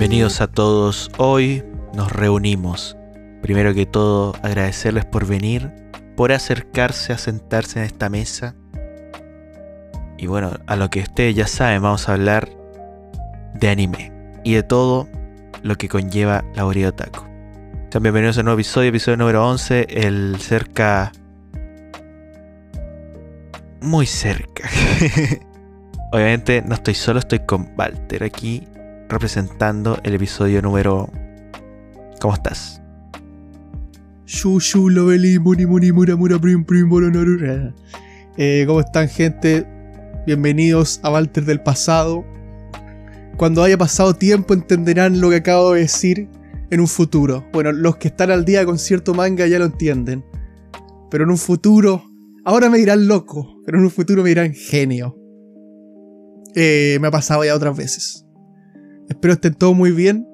Bienvenidos a todos. Hoy nos reunimos. Primero que todo, agradecerles por venir, por acercarse a sentarse en esta mesa. Y bueno, a lo que ustedes ya saben, vamos a hablar de anime y de todo lo que conlleva la Oreo Taco. Sean bienvenidos a un nuevo episodio, episodio número 11, el cerca... Muy cerca. Obviamente no estoy solo, estoy con Walter aquí representando el episodio número... ¿Cómo estás? ¿Cómo están gente? Bienvenidos a Walter del pasado. Cuando haya pasado tiempo entenderán lo que acabo de decir en un futuro. Bueno, los que están al día con cierto manga ya lo entienden. Pero en un futuro, ahora me dirán loco, pero en un futuro me dirán genio. Eh, me ha pasado ya otras veces. Espero estén todos muy bien.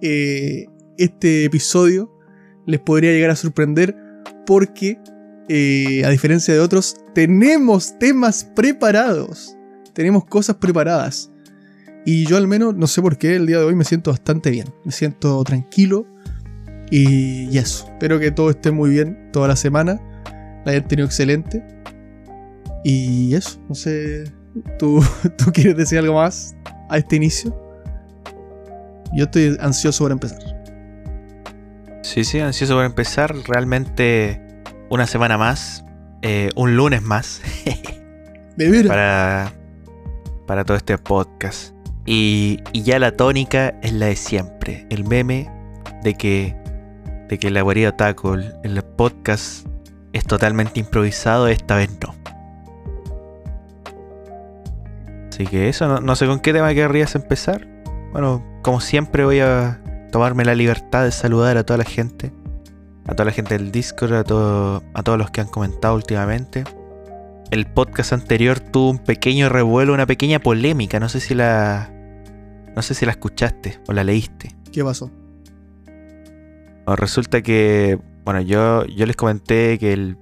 Eh, este episodio les podría llegar a sorprender porque, eh, a diferencia de otros, tenemos temas preparados. Tenemos cosas preparadas. Y yo al menos, no sé por qué, el día de hoy me siento bastante bien. Me siento tranquilo. Y, eso. Espero que todo esté muy bien toda la semana. La hayan tenido excelente. Y eso. No sé. ¿Tú, ¿Tú quieres decir algo más a este inicio? Yo estoy ansioso por empezar. Sí, sí, ansioso por empezar. Realmente una semana más. Eh, un lunes más. De para, para todo este podcast. Y, ya la tónica es la de siempre. El meme de que, de que la guarida Taco, el podcast, es totalmente improvisado, esta vez no. Así que eso, no, sé con qué tema querrías empezar. Bueno, como siempre voy a tomarme la libertad de saludar a toda la gente. A toda la gente del Discord, a, todo, a todos los que han comentado últimamente el podcast anterior tuvo un pequeño revuelo, una pequeña polémica. No sé si la. No sé si la escuchaste o la leíste. ¿Qué pasó? resulta que. Bueno, yo, yo les comenté que el,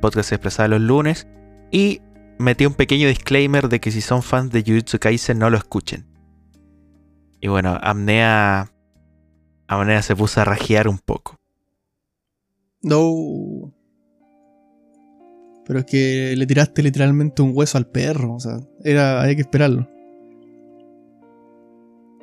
podcast se expresaba los lunes. Y metí un pequeño disclaimer de que si son fans de Jujutsu Kaisen no lo escuchen. Y bueno, Amnea. Amnea se puso a rajear un poco. No. Pero es que le tiraste literalmente un hueso al perro. O sea, era, hay que esperarlo.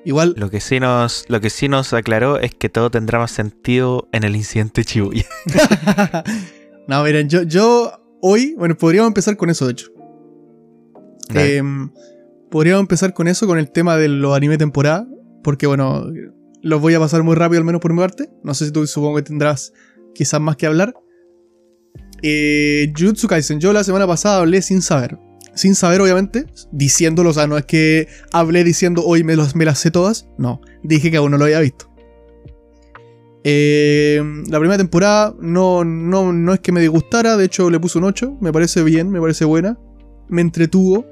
Igual. Lo que sí nos, lo que sí nos aclaró es que todo tendrá más sentido en el incidente Chibuya. no, miren, yo, yo hoy, bueno, podríamos empezar con eso, de hecho. Em, podríamos empezar con eso, con el tema de los anime temporada. Porque, bueno, los voy a pasar muy rápido, al menos por mi parte. No sé si tú supongo que tendrás quizás más que hablar. Eh, Jujutsu Kaisen, yo la semana pasada hablé sin saber. Sin saber, obviamente, diciéndolo, o sea, no es que hablé diciendo hoy me, me las sé todas. No, dije que aún no lo había visto. Eh, la primera temporada no, no, no es que me disgustara, de hecho le puse un 8, me parece bien, me parece buena. Me entretuvo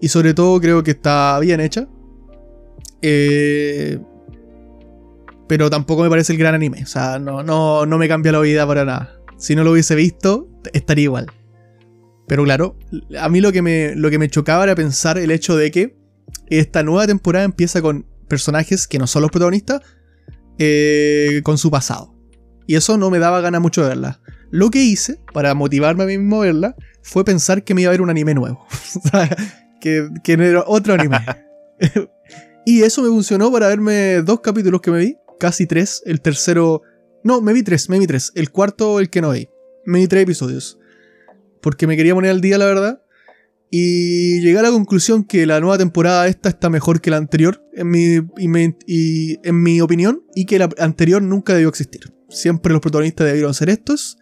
y sobre todo creo que está bien hecha. Eh, pero tampoco me parece el gran anime, o sea, no, no, no me cambia la vida para nada si no lo hubiese visto, estaría igual. Pero claro, a mí lo que me, lo que me chocaba era pensar el hecho de que esta nueva temporada empieza con personajes que no son los protagonistas, eh, con su pasado. Y eso no me daba ganas mucho de verla. Lo que hice, para motivarme a mí mismo a verla, fue pensar que me iba a ver un anime nuevo. que, que era otro anime. y eso me funcionó para verme dos capítulos que me vi, casi tres. El tercero no, me vi tres, me vi tres. El cuarto, el que no vi. Me vi tres episodios. Porque me quería poner al día, la verdad. Y llegué a la conclusión que la nueva temporada esta está mejor que la anterior, en mi, y, en mi opinión, y que la anterior nunca debió existir. Siempre los protagonistas debieron ser estos.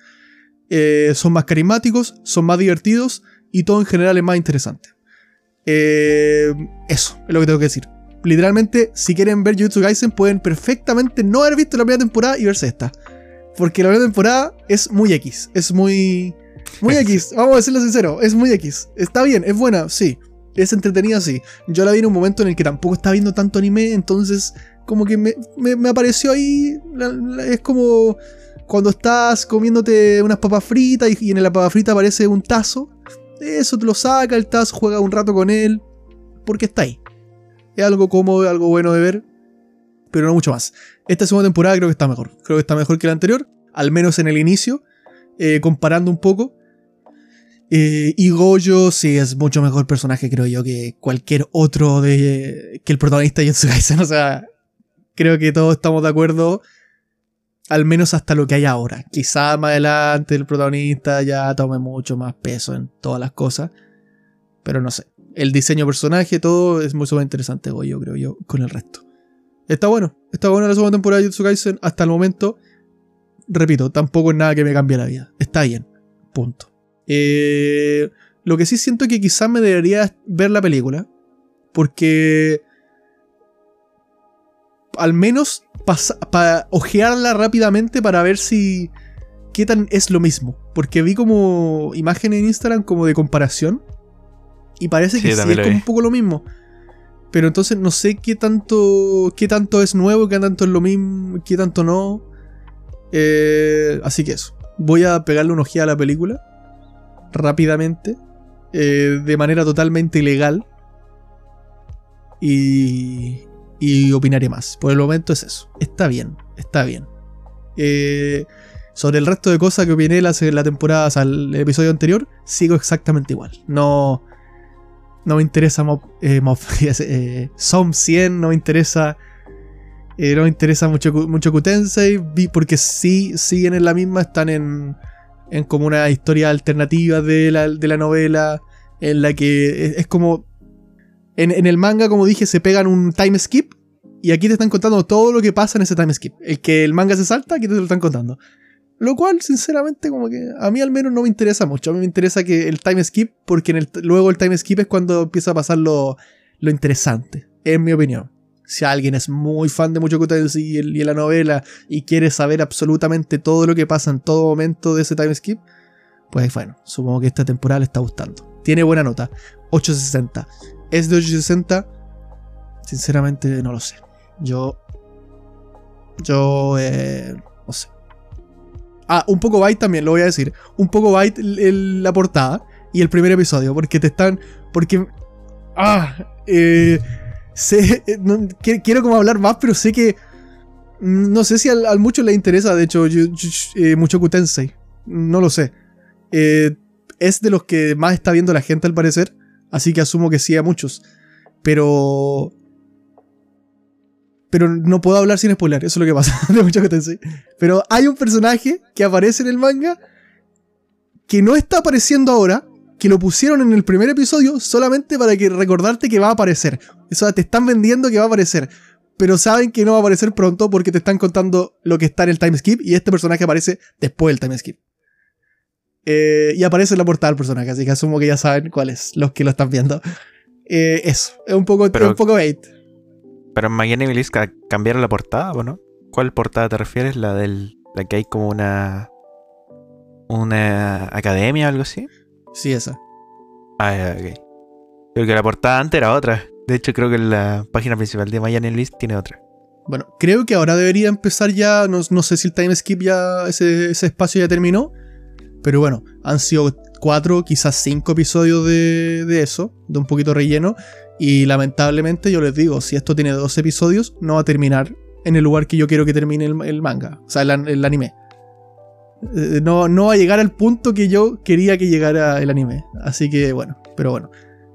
Eh, son más carismáticos, son más divertidos y todo en general es más interesante. Eh, eso es lo que tengo que decir literalmente, si quieren ver Jujutsu Kaisen, pueden perfectamente no haber visto la primera temporada y verse esta. Porque la primera temporada es muy X. Es muy. Muy X. Vamos a decirlo sincero. Es muy X. Está bien, es buena, sí. Es entretenida, sí. Yo la vi en un momento en el que tampoco estaba viendo tanto anime, entonces. Como que me, me, apareció ahí. es como. Cuando estás comiéndote unas papas fritas y, y en la papa frita aparece un tazo. Eso te lo saca, el tazo juega un rato con él. Porque está ahí. Es algo cómodo, algo bueno de ver. pero no mucho más. Esta segunda temporada creo que está mejor. Creo que está mejor que la anterior, al menos en el inicio, eh, comparando un poco. Eh, y Goyo sí es mucho mejor personaje, creo yo, que cualquier otro de que el protagonista de Jujutsu. O sea, creo que todos estamos de acuerdo, al menos hasta lo que hay ahora. Quizá más adelante el protagonista ya tome mucho más peso en todas las cosas, pero no sé. El diseño personaje, todo es mucho más interesante, Goyo, creo yo, con el resto. Está bueno, está buena la segunda temporada de Jujutsu Kaisen hasta el momento. Repito, tampoco es nada que me cambie la vida. Está bien, punto. Eh, lo que sí siento es que quizás me debería ver la película. Porque. Al menos para ojearla rápidamente para ver si. qué tan es lo mismo. Porque vi como imágenes en Instagram como de comparación. Y parece que sí, es como un poco lo mismo. Pero entonces no sé qué tanto. qué tanto es nuevo, qué tanto es lo mismo, qué tanto no. Eh, así que eso. Voy a pegarle una ojeada a la película. Rápidamente. Eh, de manera totalmente ilegal. Y. Y opinaré más. Por el momento es eso. Está bien. Está bien. Eh, sobre el resto de cosas que opiné la, la temporada, o sea, el episodio anterior, sigo exactamente igual. No. No me interesa Mob, eh, eh, Som 100, no me interesa. Eh, no me interesa mucho, mucho porque sí siguen en la misma, están en, en como una historia alternativa de la, de la novela, en la que es, como... En, el manga, como dije, se pegan un time skip, y aquí te están contando todo lo que pasa en ese time skip. El que el manga se salta, aquí te lo están contando. Lo cual, sinceramente, como que a mí al menos no me interesa mucho. A mí me interesa que el time skip, porque luego el time skip es cuando empieza a pasar lo, lo interesante, en mi opinión. Si alguien es muy fan de Mucho Tensei y, y la novela y quiere saber absolutamente todo lo que pasa en todo momento de ese time skip, pues bueno, supongo que esta temporada le está gustando. Tiene buena nota, 860. ¿Es de 860? Sinceramente no lo sé. Yo... Yo... Eh, no sé. Ah, un poco byte también, lo voy a decir. Un poco byte la portada y el primer episodio, porque te están. Porque. Ah, eh, sé, quiero como hablar más, pero sé que. Mm, no sé si al, mucho le interesa, de hecho, eh, mucho Kutensei. No lo sé. Eh, es de los que más está viendo la gente al parecer, así que asumo que sí a muchos. Pero pero no puedo hablar sin spoiler, eso es lo que pasa Pero hay un personaje que aparece en el manga que no está apareciendo ahora, que lo pusieron en el primer episodio solamente para que recordarte que va a aparecer. O sea, te están vendiendo que va a aparecer, pero saben que no va a aparecer pronto porque te están contando lo que está en el time skip y este personaje aparece después del time skip. Eh, y aparece en la portada del personaje, así que asumo que ya saben cuáles los que lo están viendo. Eh, eso, es un poco, un poco bait. Pero en Miami Milice cambiaron la portada, ¿o no? ¿Cuál portada te refieres? ¿La del la que hay como una una academia o algo así? Sí, esa. Ah, ok. Creo que la portada antes era otra. De hecho, creo que la página principal de Miami List tiene otra. Bueno, creo que ahora debería empezar ya. No, sé si el time skip ya. Ese, ese, espacio ya terminó. Pero bueno, han sido cuatro, quizás cinco episodios de, eso. De un poquito relleno. Y lamentablemente yo les digo, si esto tiene dos episodios, no va a terminar en el lugar que yo quiero que termine el, manga, o sea, el, anime. Eh, no, no va a llegar al punto que yo quería que llegara el anime. Así que bueno, pero bueno.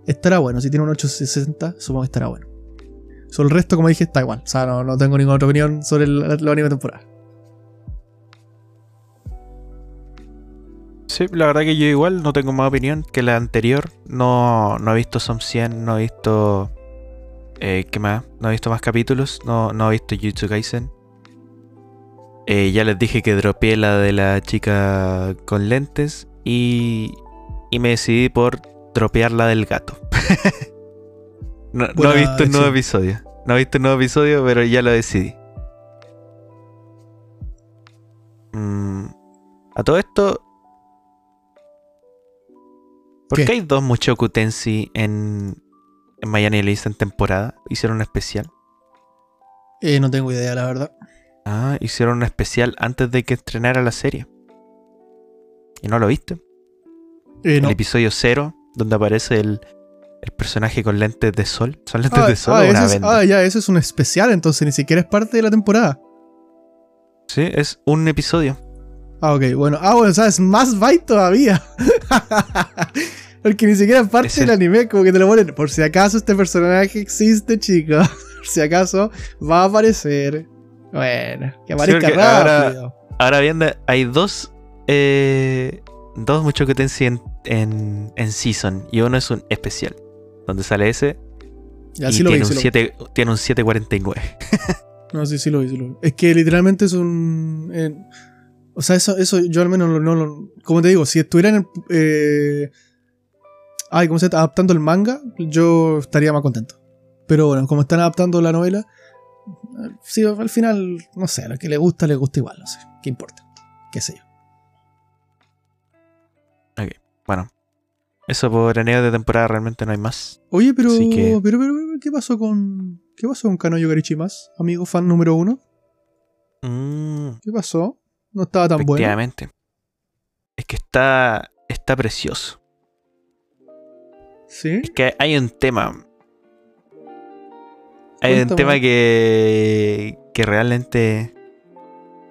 Estará bueno, si tiene un 860, supongo que estará bueno. Sobre el resto, como dije, está igual. O sea, no, tengo ninguna otra opinión sobre el, el anime temporal. Sí, la verdad que yo igual no tengo más opinión que la anterior. No, no he visto Som 100, no he visto. Eh, ¿Qué más? No he visto más capítulos. No, no he visto Jujutsu Kaisen. Eh, ya les dije que dropeé la de la chica con lentes. Y, y me decidí por dropear la del gato. no, he visto el nuevo episodio. No he visto el nuevo episodio, pero ya lo decidí. Mm, a todo esto, ¿Por qué, hay dos Mushoku Tensei en, en Miami Elise en temporada? ¿Hicieron un especial? Eh, no tengo idea, la verdad. Ah, hicieron un especial antes de que estrenara la serie. ¿Y no lo viste? Eh, el episodio cero, donde aparece el, el personaje con lentes de sol. ¿Son lentes Ah, de sol ah, o una es- venda? ah, ya, ese es un especial, entonces ni siquiera es parte de la temporada. Sí, es un episodio. Ah, ok, bueno. Ah, bueno, sabes, más byte todavía. Porque ni siquiera es parte del anime, como que te lo ponen. Por si acaso este personaje existe, chicos. Por si acaso va a aparecer. Bueno, que aparezca porque ahora- rápido. Ahora bien, hay dos. Eh, dos Mushokutensi en, en, en Season. Y uno es un especial. Donde sale ese. Ya, y sí lo vi, tiene, sí un lo vi. 7, tiene un 749. No, sí, sí lo vi, sí lo vi. Es que literalmente es un. eh, o sea, eso, eso yo al menos no, no lo. Como te digo, si estuviera en el. Eh, ay, ¿cómo se llama? Adaptando el manga, yo estaría más contento. Pero bueno, como están adaptando la novela, sí, al final, no sé, a lo que le gusta, le gusta igual, no sé. ¿Qué importa? ¿Qué sé yo? Bueno, eso por anillo de temporada realmente no hay más. Oye, pero, que- pero, pero, pero, ¿qué pasó con. ¿Qué pasó con Kanoyo Garichimas, amigo fan número uno? Mm, ¿Qué pasó? No estaba tan bueno. efectivamente. Es que está, está precioso. Sí. Es que hay un tema. Hay un tema que, que realmente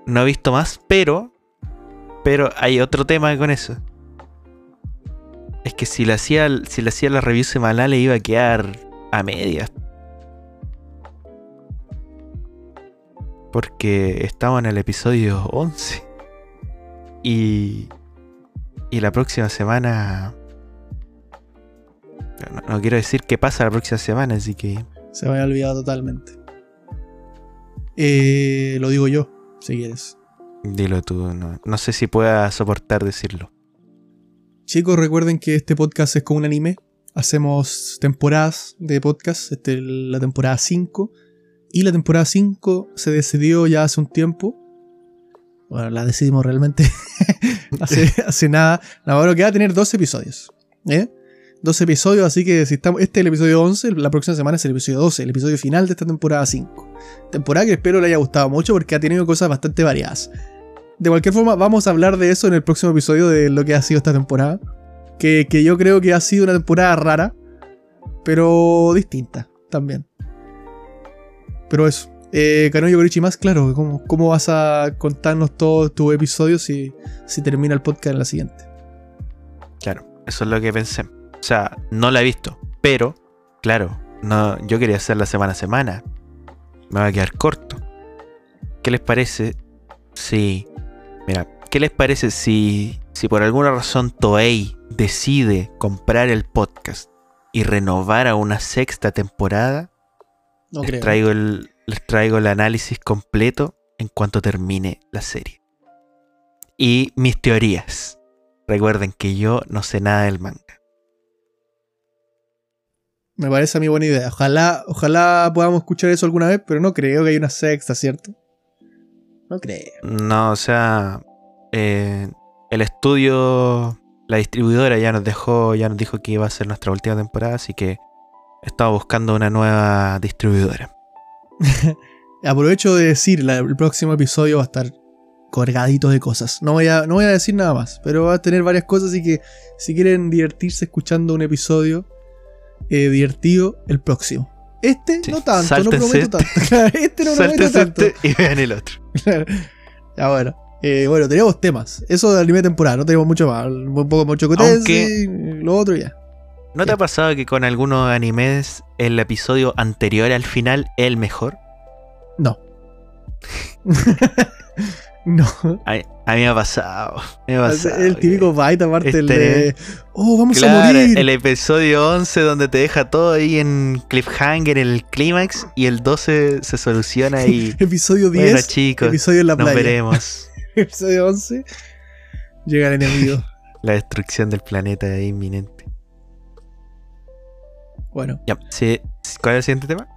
no he visto más, pero, pero hay otro tema con eso. Es que si le hacía, si le hacía la review semanal le iba a quedar a medias. Porque estamos en el episodio 11. Y, y la próxima semana... No, no quiero decir qué pasa la próxima semana, así que... Se me había olvidado totalmente. Eh, lo digo yo, si quieres. Dilo tú, no, no sé si pueda soportar decirlo. Chicos, recuerden que este podcast es como un anime. Hacemos temporadas de podcast. Esta es la temporada 5. Y la temporada 5 se decidió ya hace un tiempo. Bueno, la decidimos realmente hace, hace nada. La verdad que va a tener 12 episodios. ¿eh? 12 episodios, así que si estamos, este es el episodio 11, la próxima semana es el episodio 12, el episodio final de esta temporada 5. Temporada que espero le haya gustado mucho porque ha tenido cosas bastante variadas. De cualquier forma, vamos a hablar de eso en el próximo episodio de lo que ha sido esta temporada. Que, que yo creo que ha sido una temporada rara, pero distinta también. Pero eso. Eh, Gorichi más, claro, ¿cómo, ¿cómo vas a contarnos todos tus episodios si, si termina el podcast en la siguiente? Claro, eso es lo que pensé. O sea, no la he visto, pero, claro, no, yo quería hacerla semana a semana. Me va a quedar corto. ¿Qué les parece si... Mira, ¿qué les parece si, si por alguna razón Toei decide comprar el podcast y renovar a una sexta temporada? No les, creo. traigo el, les traigo el análisis completo en cuanto termine la serie. Y mis teorías. Recuerden que yo no sé nada del manga. Me parece a mí buena idea. Ojalá, ojalá podamos escuchar eso alguna vez, pero no creo que haya una sexta, ¿cierto? No creo. No, o sea, eh, el estudio, la distribuidora ya nos dejó, ya nos dijo que iba a ser nuestra última temporada, así que estamos buscando una nueva distribuidora. Aprovecho de decir, la- el próximo episodio va a estar cargadito de cosas. No voy, a, no voy a decir nada más, pero va a tener varias cosas, así que si quieren divertirse escuchando un episodio eh, divertido, el próximo. Este Sí, no tanto, no prometo tanto. este no prometo tanto. este y vean el otro. ya bueno. Eh, bueno, teníamos temas. Eso de anime temporal, no tenemos mucho más. Un poco mucho Aunque- lo otro ya. ¿No te ha pasado que con algunos animes el episodio anterior al final es el mejor? No. no. A, a mí me ha pasado. me ha pasado el típico bite aparte el este- de. Oh, vamos a morir. el episodio 11 donde te deja todo ahí en cliffhanger, el clímax, y el 12 se soluciona y... Episodio 10. bueno chicos, episodio en la nos playa. veremos. Episodio 11. Llega el enemigo. La destrucción del planeta es inminente. Bueno. Ya, sí, ¿cuál es el siguiente tema?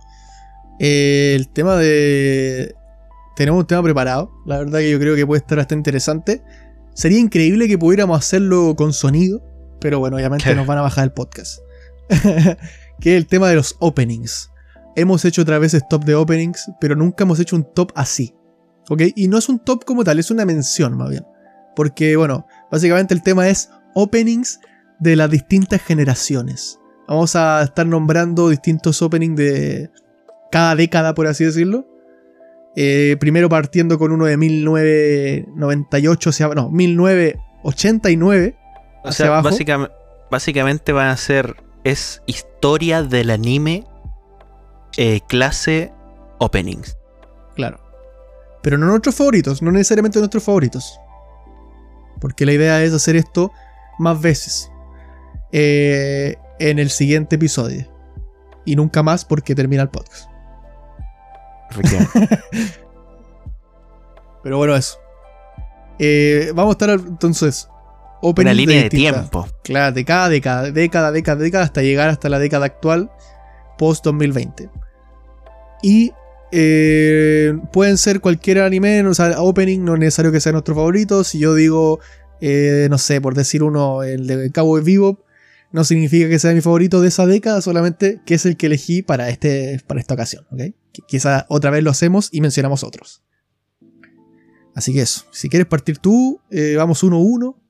eh, el tema de. Tenemos un tema preparado. La verdad que yo creo que puede estar bastante interesante. Sería increíble que pudiéramos hacerlo con sonido. Pero bueno, obviamente nos van a bajar el podcast. que es el tema de los openings. Hemos hecho otra vez top de openings, pero nunca hemos hecho un top así. ¿Ok? Y no es un top como tal, es una mención más bien. Porque, bueno, básicamente el tema es openings de las distintas generaciones. Vamos a estar nombrando distintos openings de cada década, por así decirlo. Eh, primero partiendo con uno de 1998 hacia no, 1989 O hacia sea, abajo. básicam- básicamente van a ser. Es historia del anime. eh, clase openings. Claro. Pero no nuestros favoritos, no necesariamente nuestros favoritos. Porque la idea es hacer esto más veces. eh, en el siguiente episodio. Y nunca más porque termina el podcast. Pero bueno, eso. Eh, vamos a estar entonces. Una línea de tiempo. Claro, de cada década, década, década, década, hasta llegar hasta la década actual, post 2020. Y eh, pueden ser cualquier anime, o sea, opening, no es necesario que sea nuestro favorito. Si yo digo, eh, no sé, por decir uno, el de Cowboy Bebop, no significa que sea mi favorito de esa década, solamente que es el que elegí para, este, para esta ocasión, ¿ok? Que quizá otra vez lo hacemos y mencionamos otros. Así que eso, si quieres partir tú, eh, vamos uno a uno.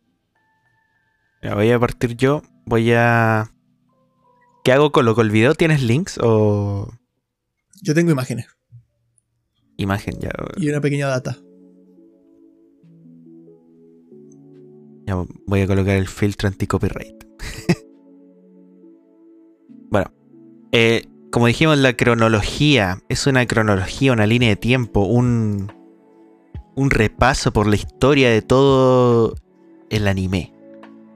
Voy a partir yo. Voy a. ¿Qué hago? ¿Coloco el video? ¿Tienes links o Yo tengo imágenes imagen? Ya, y una pequeña data. ya voy a colocar el filtro anti-copyright. bueno, eh, como dijimos, la cronología es una cronología, una línea de tiempo, un, un repaso por la historia de todo el anime.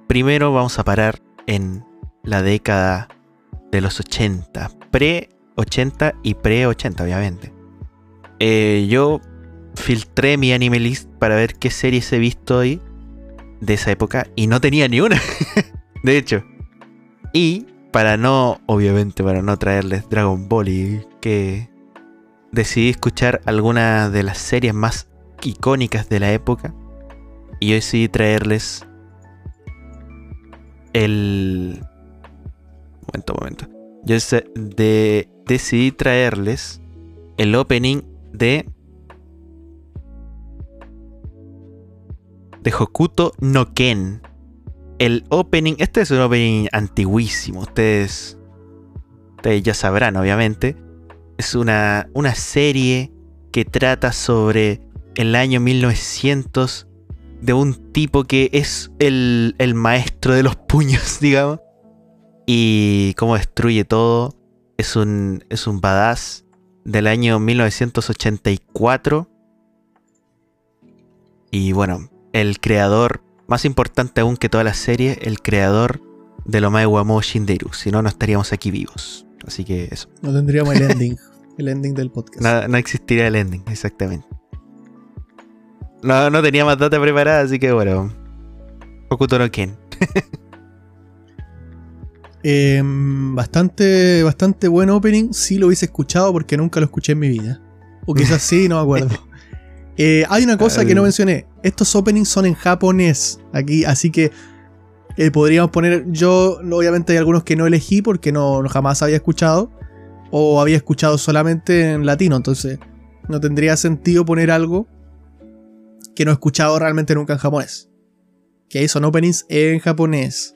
Primero vamos a parar en la década de los 80, pre-80 y pre-80, obviamente. Eh, yo filtré mi anime list para ver qué series he visto hoy de esa época y no tenía ni una. de hecho. Y para no, obviamente, para no traerles Dragon Ball y que decidí escuchar algunas de las series más icónicas de la época. Y yo decidí traerles el... Momento, momento. Yo de- decidí traerles el opening de... De Hokuto no Ken. El opening, este es un opening antiguísimo, ustedes, ustedes ya sabrán obviamente. Es una, una serie que trata sobre el año 1900 de un tipo que es el, el maestro de los puños, digamos. Y cómo destruye todo. Es un, es un badass del año 1984. Y bueno, el creador, más importante aún que toda la serie, el creador de lo Wamo Shinderu. Si no, no estaríamos aquí vivos. Así que eso. No tendríamos el ending. el ending del podcast. No, no existiría el ending, exactamente. No, no tenía más data preparada, así que bueno. Hokuto no Ken. Eh, bastante, bastante buen opening. Sí lo hubiese escuchado porque nunca lo escuché en mi vida. O quizás sí, no me acuerdo. Eh, hay una cosa que no mencioné. Estos openings son en japonés. Aquí, así que eh, podríamos poner. Yo, obviamente, hay algunos que no elegí porque no, no jamás había escuchado. O había escuchado solamente en latino. Entonces, no tendría sentido poner algo que no he escuchado realmente nunca en japonés. Que ahí son openings en japonés.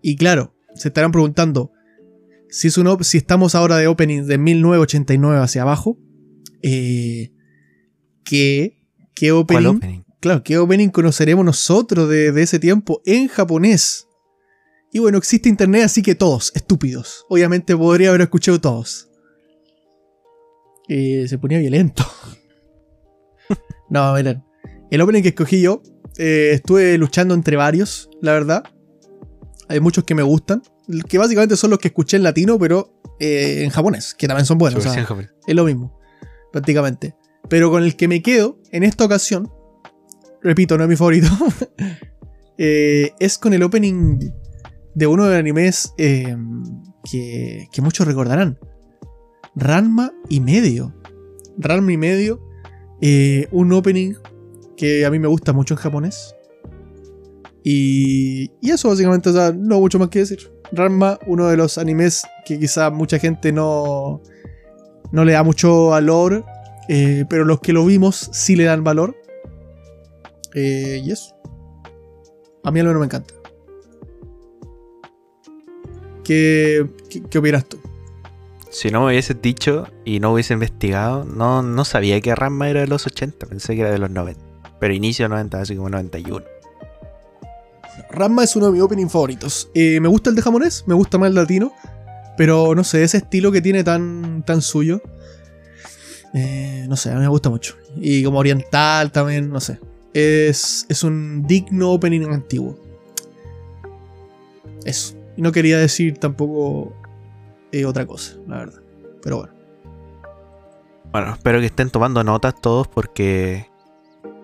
Y claro, se estarán preguntando si, es un op- si estamos ahora de opening de 1989 hacia abajo. Eh, ¿qué, qué ¿Cuál opening? opening? Claro, ¿qué opening conoceremos nosotros de, de ese tiempo en japonés? Y bueno, existe internet, así que todos, estúpidos. Obviamente podría haber escuchado todos. Eh, se ponía violento. no, miren. El opening que escogí yo, eh, estuve luchando entre varios, la verdad. Hay muchos que me gustan, que básicamente son los que escuché en latino, pero eh, en japonés, que también son buenos. O sea, es lo mismo, prácticamente. Pero con el que me quedo en esta ocasión, repito, no es mi favorito, eh, es con el opening de uno de los animes eh, que, que muchos recordarán. Ranma y medio. Ranma y medio, eh, un opening que a mí me gusta mucho en japonés. Y, y eso básicamente, o sea, no mucho más que decir. Ranma, uno de los animes que quizá mucha gente no, no le da mucho valor, eh, pero los que lo vimos sí le dan valor. Eh, y eso. A mí al menos me encanta. ¿Qué, qué, qué opinas tú? Si no me hubieses dicho y no hubiese investigado, no, no sabía que Ranma era de los 80, pensé que era de los 90. Pero inicio 90, así como 91. Ranma es uno de mis opening favoritos. Eh, me gusta el de japonés, me gusta más el latino, pero no sé, ese estilo que tiene tan, tan suyo. Eh, no sé, a mí me gusta mucho. Y como oriental también, no sé. Es, es un digno opening antiguo. Eso. Y no quería decir tampoco eh, otra cosa, la verdad. Pero bueno. Bueno, espero que estén tomando notas todos porque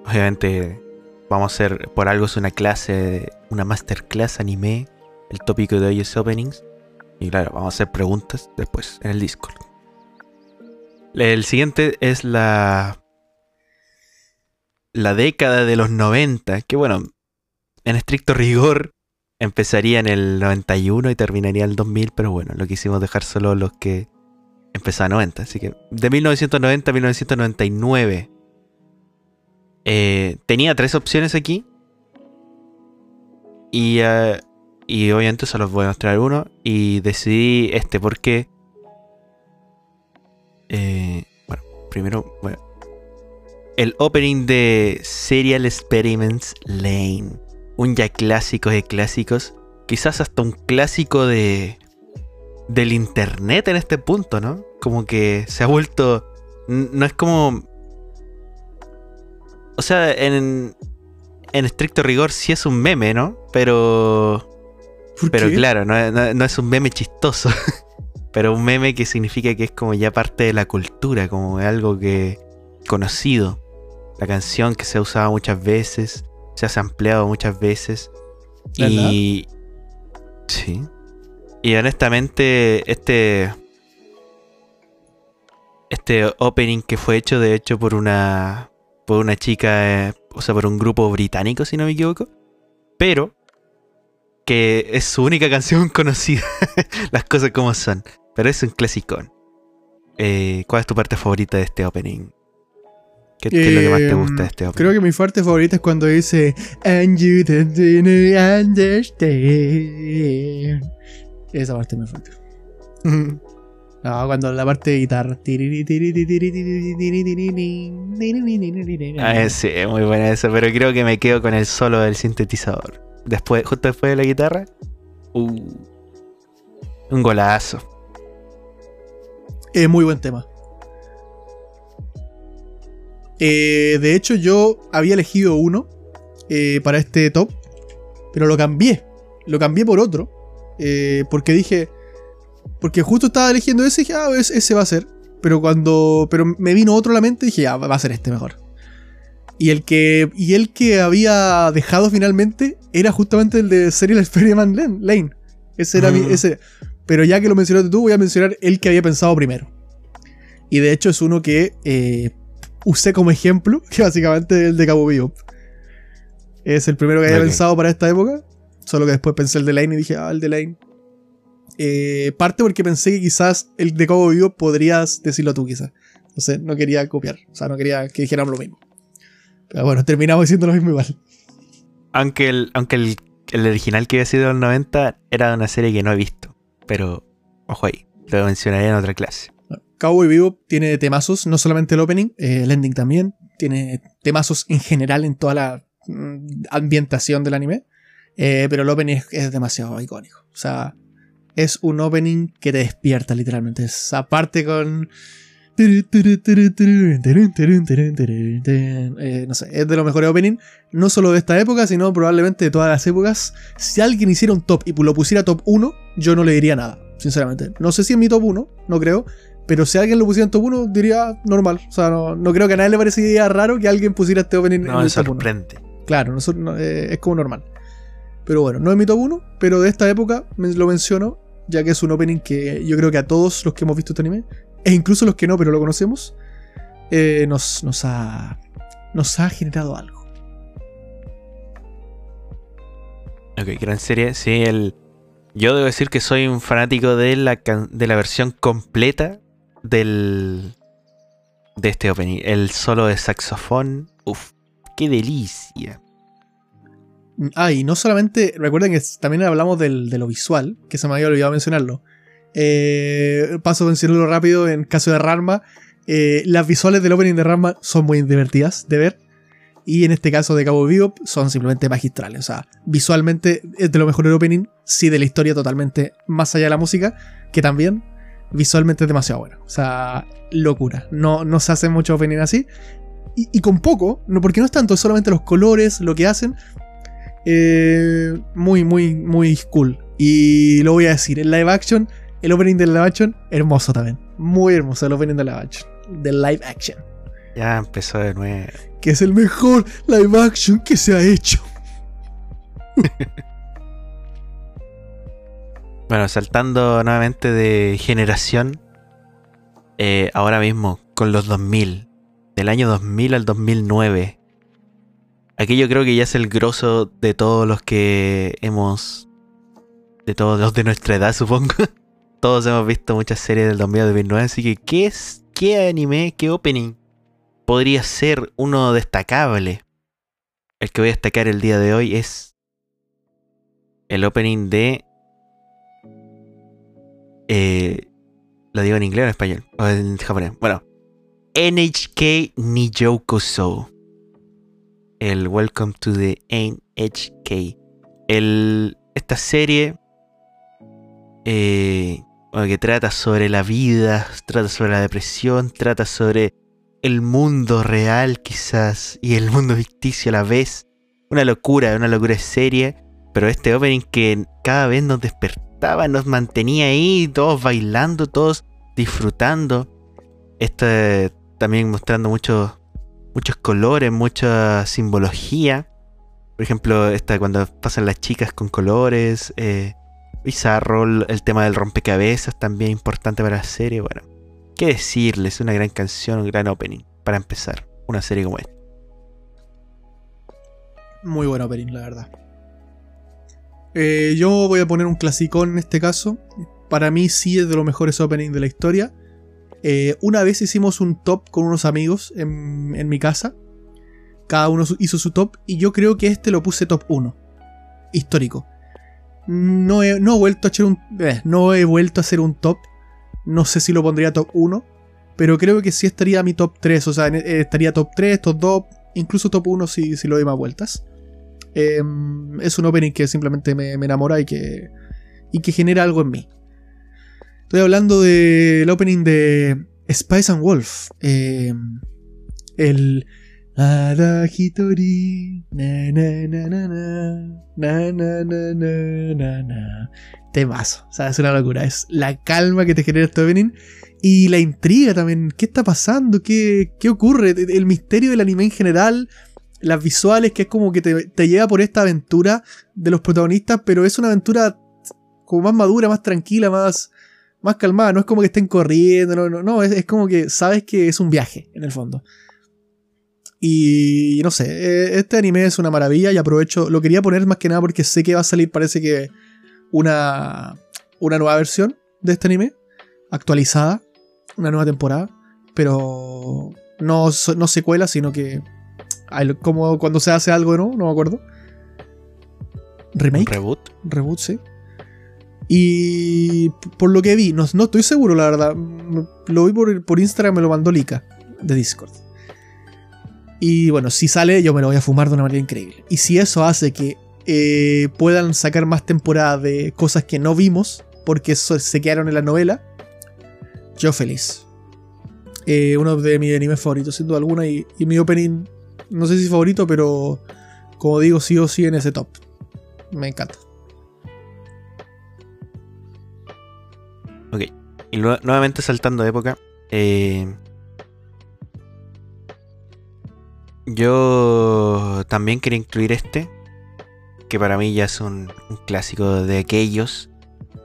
obviamente vamos a hacer, por algo es una clase, una masterclass anime. El tópico de hoy es openings. Y claro, vamos a hacer preguntas después en el Discord. El siguiente es la la década de los 90, que bueno, en estricto rigor empezaría en el 91 y terminaría en el 2000, pero bueno, lo quisimos dejar solo los que empezaban 90, así que de 1990 a 1999 eh, tenía tres opciones aquí. Y, eh, y obviamente solo voy a mostrar uno. Y decidí este porque eh, bueno, primero, bueno, el opening de Serial Experiments Lane. Un ya clásico de clásicos. Quizás hasta un clásico de. del internet en este punto, ¿no? Como que se ha vuelto. No es como. O sea, en. En estricto rigor sí es un meme, ¿no? Pero. ¿Por Pero qué? claro, no, es- no- no es un meme chistoso. pero un meme que significa que es como ya parte de la cultura, como algo que conocido. La canción que se ha usado muchas veces, se ha sampleado muchas veces. Y. Sí. Y honestamente, este. Este opening que fue hecho, de hecho, por una. por una chica. eh, o sea, por un grupo británico, si no me equivoco. Pero. Que es su única canción conocida. Las cosas como son. Pero es un clasicón. Eh, ¿Cuál es tu parte favorita de este opening? ¿Qué, qué es lo que más te gusta de este opening? Creo que mi parte favorita es cuando dice And you didn't understand. Esa parte mi favorita. No, cuando la parte de guitarra. Ah, eh, sí, es muy buena esa, pero creo que me quedo con el solo del sintetizador. Después, justo después de la guitarra. uh, un golazo. Es muy buen tema. Eh, de hecho, yo había elegido uno eh, para este top, pero lo cambié. Lo cambié por otro. eh, porque dije. Porque justo estaba eligiendo ese y dije, ah, es- ese va a ser. Pero cuando. Pero me vino otro a la mente y dije, ah, va a ser este mejor. Y el que. Y el que había dejado finalmente era justamente el de Serial Experiment Lane. Lane. Ese era mi. Ah. Ese, pero ya que lo mencionaste tú, voy a mencionar el que había pensado primero. Y de hecho es uno que eh, usé como ejemplo, que básicamente es el de Cabo Vivo. Es el primero que había pensado para esta época. Solo que después pensé el de Lane y dije, ah, el de Lane. Eh, parte porque pensé que quizás el de Cabo Vivo podrías decirlo tú, quizás. Entonces no quería copiar. O sea, no quería que dijéramos lo mismo. Pero bueno, terminamos diciendo lo mismo igual. Aunque el, aunque el, el original que había sido de los 90 era de una serie que no he visto. Pero, ojo ahí, lo mencionaré en otra clase. Cowboy Vivo tiene temazos, no solamente el opening, eh, el ending también. Tiene temazos en general en toda la mm, ambientación del anime. Eh, pero el opening es, es demasiado icónico. O sea, es un opening que te despierta literalmente. Es aparte con... Eh, no sé, es de los mejores openings, no solo de esta época, sino probablemente de todas las épocas. Si alguien hiciera un top y lo pusiera top 1, yo no le diría nada, sinceramente. No sé si en mi top 1, no creo, pero si alguien lo pusiera en top 1, diría normal. O sea, no, no creo que a nadie le parecería raro que alguien pusiera este opening No en el top 1. sorprende. Claro, no, no, eh, es como normal. Pero bueno, no es mi top 1, pero de esta época me- lo menciono, ya que es un opening que yo creo que a todos los que hemos visto este anime, e incluso los que no, pero lo conocemos, eh, nos, nos, ha, nos ha generado algo. Ok, gran serie. Sí, el. Yo debo decir que soy un fanático de la, de la versión completa del. de este opening. El solo de saxofón. Uf, qué delicia. Ah, y no solamente, recuerden que también hablamos del, de lo visual, que se me había olvidado mencionarlo. Eh, paso a mencionarlo rápido en caso de Ranma. Eh, las visuales del opening de Ranma son muy divertidas de ver. Y en este caso de Cabo Vivo son simplemente magistrales. O sea, visualmente es de lo mejor del opening, sí de la historia totalmente, más allá de la música, que también visualmente es demasiado bueno. O sea, locura. No, no se hace mucho opening así. Y, con poco, no, porque no es tanto, es solamente los colores, lo que hacen. Eh, muy, muy, muy cool. Y lo voy a decir, en live action, el opening de live action, hermoso también. Muy hermoso el opening de live action. De live action. Ya empezó de nuevo. Que es el mejor live action que se ha hecho. bueno, saltando nuevamente de generación. Eh, ahora mismo, con los 2000 del año 2000 al 2009. Aquello creo que ya es el grosso de todos los que hemos... De todos los de nuestra edad, supongo. todos hemos visto muchas series del 2000 al 2009, así que ¿qué anime? ¿Qué opening? Podría ser uno destacable. El que voy a destacar el día de hoy es el opening de... Eh, lo digo en inglés o en español, o en japonés. Bueno, NHK Nijoko So. El Welcome to the NHK. El, esta serie eh, que trata sobre la vida, trata sobre la depresión, trata sobre el mundo real quizás y el mundo ficticio a la vez. Una locura, una locura de serie. Pero este opening que cada vez nos despertaba, nos mantenía ahí, todos bailando, todos disfrutando. Este también mostrando muchos muchos colores, mucha simbología. Por ejemplo, esta cuando pasan las chicas con colores. Eh, bizarro, el tema del rompecabezas también importante para la serie. Bueno, qué decirles, una gran canción, un gran opening para empezar una serie como esta. Muy buen opening, la verdad. Eh, yo voy a poner un clasicón en este caso. Para mí sí es de los mejores openings de la historia. Eh, una vez hicimos un top con unos amigos en, mi casa. Cada uno hizo su top y yo creo que este lo puse top 1. Histórico. No he, no he vuelto a hacer un. Eh, no he vuelto a hacer un top. No sé si lo pondría top 1. Pero creo que sí estaría mi top 3. O sea, eh, estaría top 3, top 2, incluso top 1 si, si lo doy más vueltas. Em, es un opening que simplemente me, me enamora y que, y que genera algo en mí. Estoy hablando del opening de Spice and Wolf. Eh, el. Ada Hitori, na na na na na, na na na na na na. Temazo, o sea, es una locura. Es la calma que te genera este opening y la intriga también. ¿Qué está pasando? ¿Qué, qué ocurre? El misterio del anime en general, las visuales, que es como que te, te lleva por esta aventura de los protagonistas, pero es una aventura como más madura, más tranquila, más, más calmada. No es como que estén corriendo, no, no, no. Es, es como que sabes que es un viaje, en el fondo. Y no sé, eh, este anime es una maravilla y aprovecho, lo quería poner más que nada porque sé que va a salir, parece que una, una nueva versión de este anime, actualizada, una nueva temporada, pero no, no secuela, sino que como cuando se hace algo, ¿no? No me acuerdo. Remake. reboot. Reboot, sí. Y por lo que vi, no, no estoy seguro, la verdad. Lo vi por, por Instagram, me lo mandó Lika de Discord. Y bueno, si sale, yo me lo voy a fumar de una manera increíble. Y si eso hace que eh, puedan sacar más temporadas de cosas que no vimos, porque se quedaron en la novela, yo feliz. Eh, uno de mis animes favoritos, sin duda alguna, y, mi opening, no sé si favorito, pero como digo, sí o sí en ese top. Me encanta. Ok. Y nuevamente saltando de época. Eh, yo también quería incluir este. Que para mí ya es un, clásico de aquellos.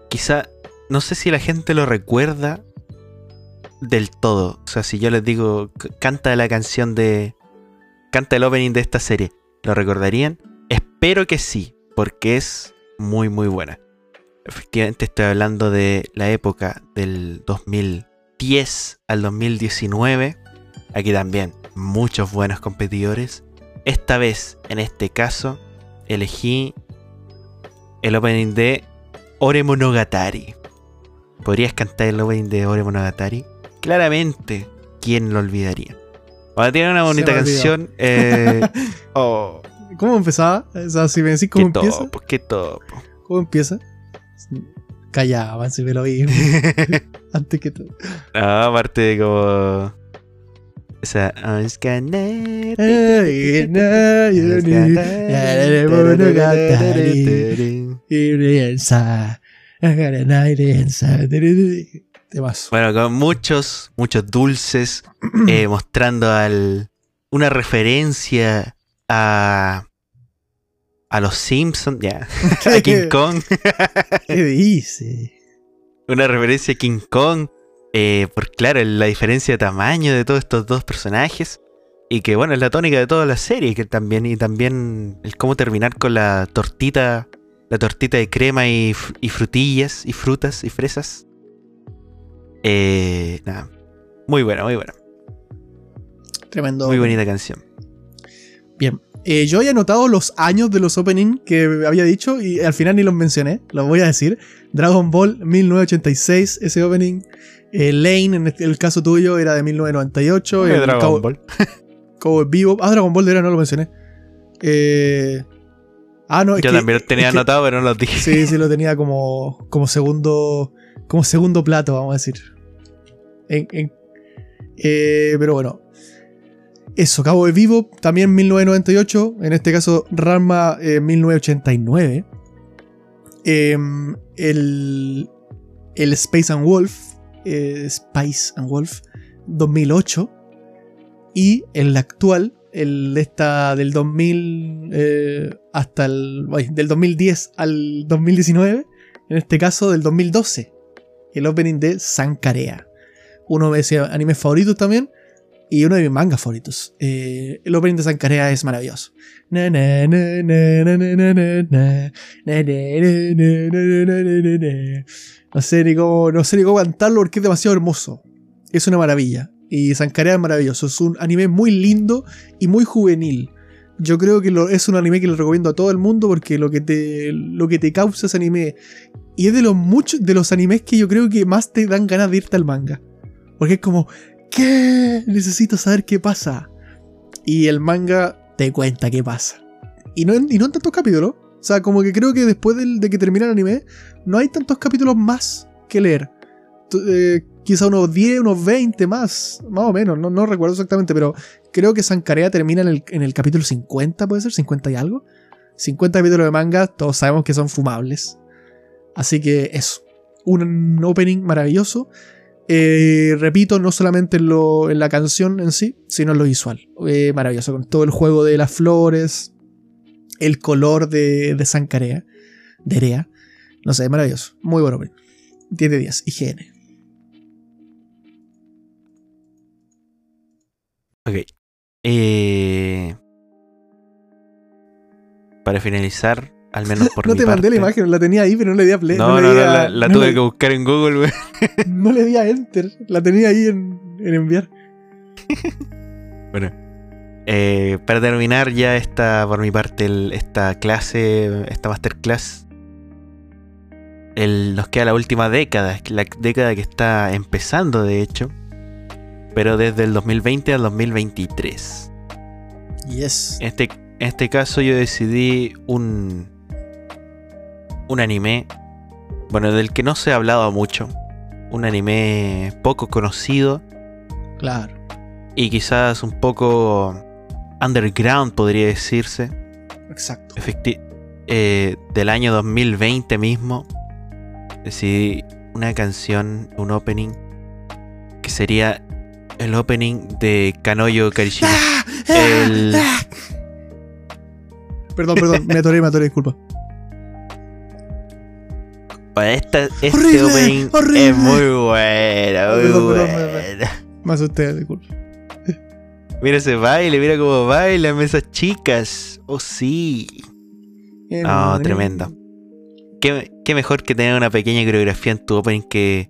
Quizá, no sé si la gente lo recuerda del todo. O sea, si yo les digo, canta la canción de. Canta el opening de esta serie. ¿Lo recordarían? Espero que sí, porque es muy, muy buena. Efectivamente estoy hablando de la época del 2010 al 2019. Aquí también muchos buenos competidores. Esta vez, en este caso, elegí el opening de Ore Monogatari. ¿Podrías cantar el opening de Ore Monogatari? Claramente, ¿quién lo olvidaría? Ahora tiene una bonita canción. eh, oh, ¿Cómo empezaba? O sea, si me decís qué cómo empieza. topo, qué topo. ¿Cómo empieza? Callaban si me lo vi. Antes que todo. No, aparte de como. O sea. Temazo. Bueno, con muchos, muchos dulces, eh, mostrando al, una referencia a, a los Simpsons, ya, a King Kong, ¿Qué dice? una referencia a King Kong, eh, por claro, la diferencia de tamaño de todos estos dos personajes, y que bueno, es la tónica de toda la serie, que también, y también el cómo terminar con la tortita, la tortita de crema y, y frutillas, y frutas, y fresas. Eh, nada, muy buena, muy buena. Tremendo. Muy bonita canción. Bien. Eh, yo había anotado los años de los opening que había dicho y al final ni los mencioné. Los voy a decir. Dragon Ball 1986, ese opening. Eh, Lane, en este- el caso tuyo, era de 1998. De el Dragon Ball. Cowboy Bebop. Ah, Dragon Ball de era, no lo mencioné. Eh, ah, no, es Yo que- también lo tenía que- anotado, pero no lo dije. Sí, sí, lo tenía como, como segundo. Como segundo plato, vamos a decir. En- en- eh, pero bueno. Eso, Cabo de Vivo, también 1998. En este caso, Ranma eh, 1989. Em, el, el Space and Wolf. Eh, Spice and Wolf 2008. Y el actual, el esta del 2000 eh, hasta el. ay, del 2010 al 2019. En este caso, del 2012. El opening de Sankarea. Uno de mis animes favoritos también y uno de mis mangas favoritos. Eh, el opening de Sankarea es maravilloso. No sé ni cómo, no sé cómo cantarlo porque es demasiado hermoso. Es una maravilla. Y Sankarea es maravilloso. Es un anime muy lindo y muy juvenil. Yo creo que es un anime que le recomiendo a todo el mundo porque lo que te, lo que te causa ese anime. Y es de los muchos, de los animes que yo creo que más te dan ganas de irte al manga. Porque es como, ¿qué? Necesito saber qué pasa. Y el manga te cuenta qué pasa. Y no en, y no tantos capítulos. O sea, como que creo que después de que termina el anime, no hay tantos capítulos más que leer. Eh, quizá unos 10, unos 20 más, más o menos, no, no recuerdo exactamente, pero creo que Sankarea termina en el, en el capítulo 50, puede ser, 50 y algo. 50 capítulos de manga, todos sabemos que son fumables. Así que eso, un opening maravilloso. Eh, repito, no solamente en, lo- en la canción en sí, sino en lo visual. Eh, maravilloso, con todo el juego de las flores, el color de, de Sankarea, de Erea. No sé, maravilloso. Muy bueno opening. 10 de 10, IGN. Ok. Eh, para finalizar, al menos por no mi te mandé la imagen, la tenía ahí, pero no le di a play. No, no, no, a- la, tuve le- que buscar en Google, güey. No le di a enter, la tenía ahí en, en enviar. Bueno. eh, para terminar ya esta, por mi parte, el- esta clase, esta masterclass, el, nos queda la última década, la década que está empezando de hecho, pero desde el 2020 al 2023. Yes. En este, en este caso yo decidí un, un anime, bueno, del que no se ha hablado mucho, un anime poco conocido Claro. y quizás un poco underground podría decirse, Exacto. Efecti- eh, del año 2020 mismo, decidí una canción, un opening, que sería el opening de Kanoyo Karishima. El- Perdón, perdón, me atoré, me atoré, disculpa. Bueno, esta- este Horrible, opening horrible. es muy bueno, muy bueno. Me asusté, disculpa. Mira ese baile, mira cómo bailan esas chicas. Oh, sí. No, tremendo. ¿Qué, qué mejor que tener una pequeña coreografía en tu opening que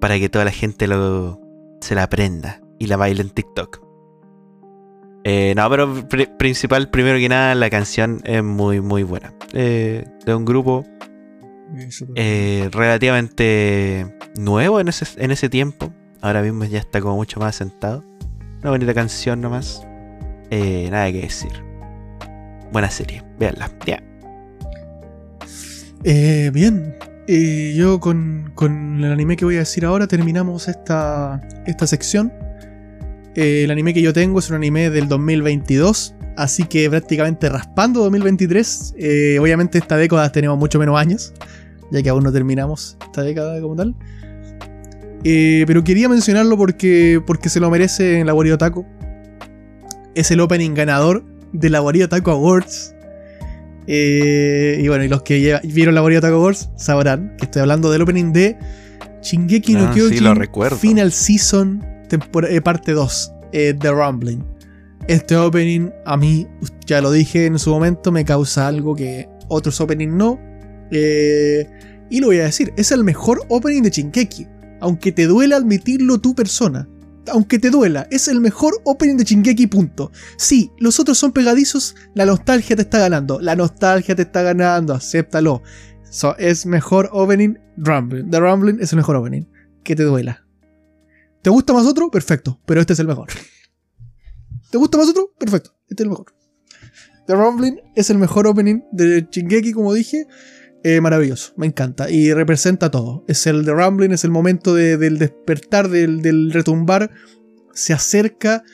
para que toda la gente lo, se la aprenda y la baile en TikTok. Eh, no, pero pri- principal, primero que nada, la canción es muy, muy buena. Eh, de un grupo eh, relativamente nuevo en ese, en ese tiempo. Ahora mismo ya está como mucho más asentado. Una bonita canción nomás. Eh, nada que decir. Buena serie, véanla. Ya. Eh, bien, Eh, yo con, con el anime que voy a decir ahora terminamos esta, esta sección. Eh, el anime que yo tengo es un anime del 2022, así que prácticamente raspando 2023. Eh, obviamente esta década tenemos mucho menos años, ya que aún no terminamos esta década como tal. Eh, pero quería mencionarlo porque, porque se lo merece en la Wario Taco. Es el opening ganador de la Wario Taco Awards. Eh, y bueno, y los que lleva- vieron la Wario Taco Awards sabrán que estoy hablando del opening de Shingeki no Ah, sí, Kyojin recuerdo. Final Season parte 2, eh, The Rumbling. Este opening a mí, ya lo dije en su momento, me causa algo que otros openings no. Eh, y lo voy a decir, es el mejor opening de Shingeki. Aunque te duela admitirlo tu persona. Aunque te duela, es el mejor opening de Shingeki, punto. Sí, los otros son pegadizos, la nostalgia te está ganando. La nostalgia te está ganando, acéptalo. So, es mejor opening Rumbling. The Rumbling es el mejor opening. Que te duela. ¿Te gusta más otro? Perfecto, pero este es el mejor. ¿Te gusta más otro? Perfecto, este es el mejor. The Rumbling es el mejor opening de Shingeki, como dije. Eh, maravilloso, me encanta. Y representa todo. Es el The Rumbling, es el momento de- del despertar, del, retumbar. Se acerca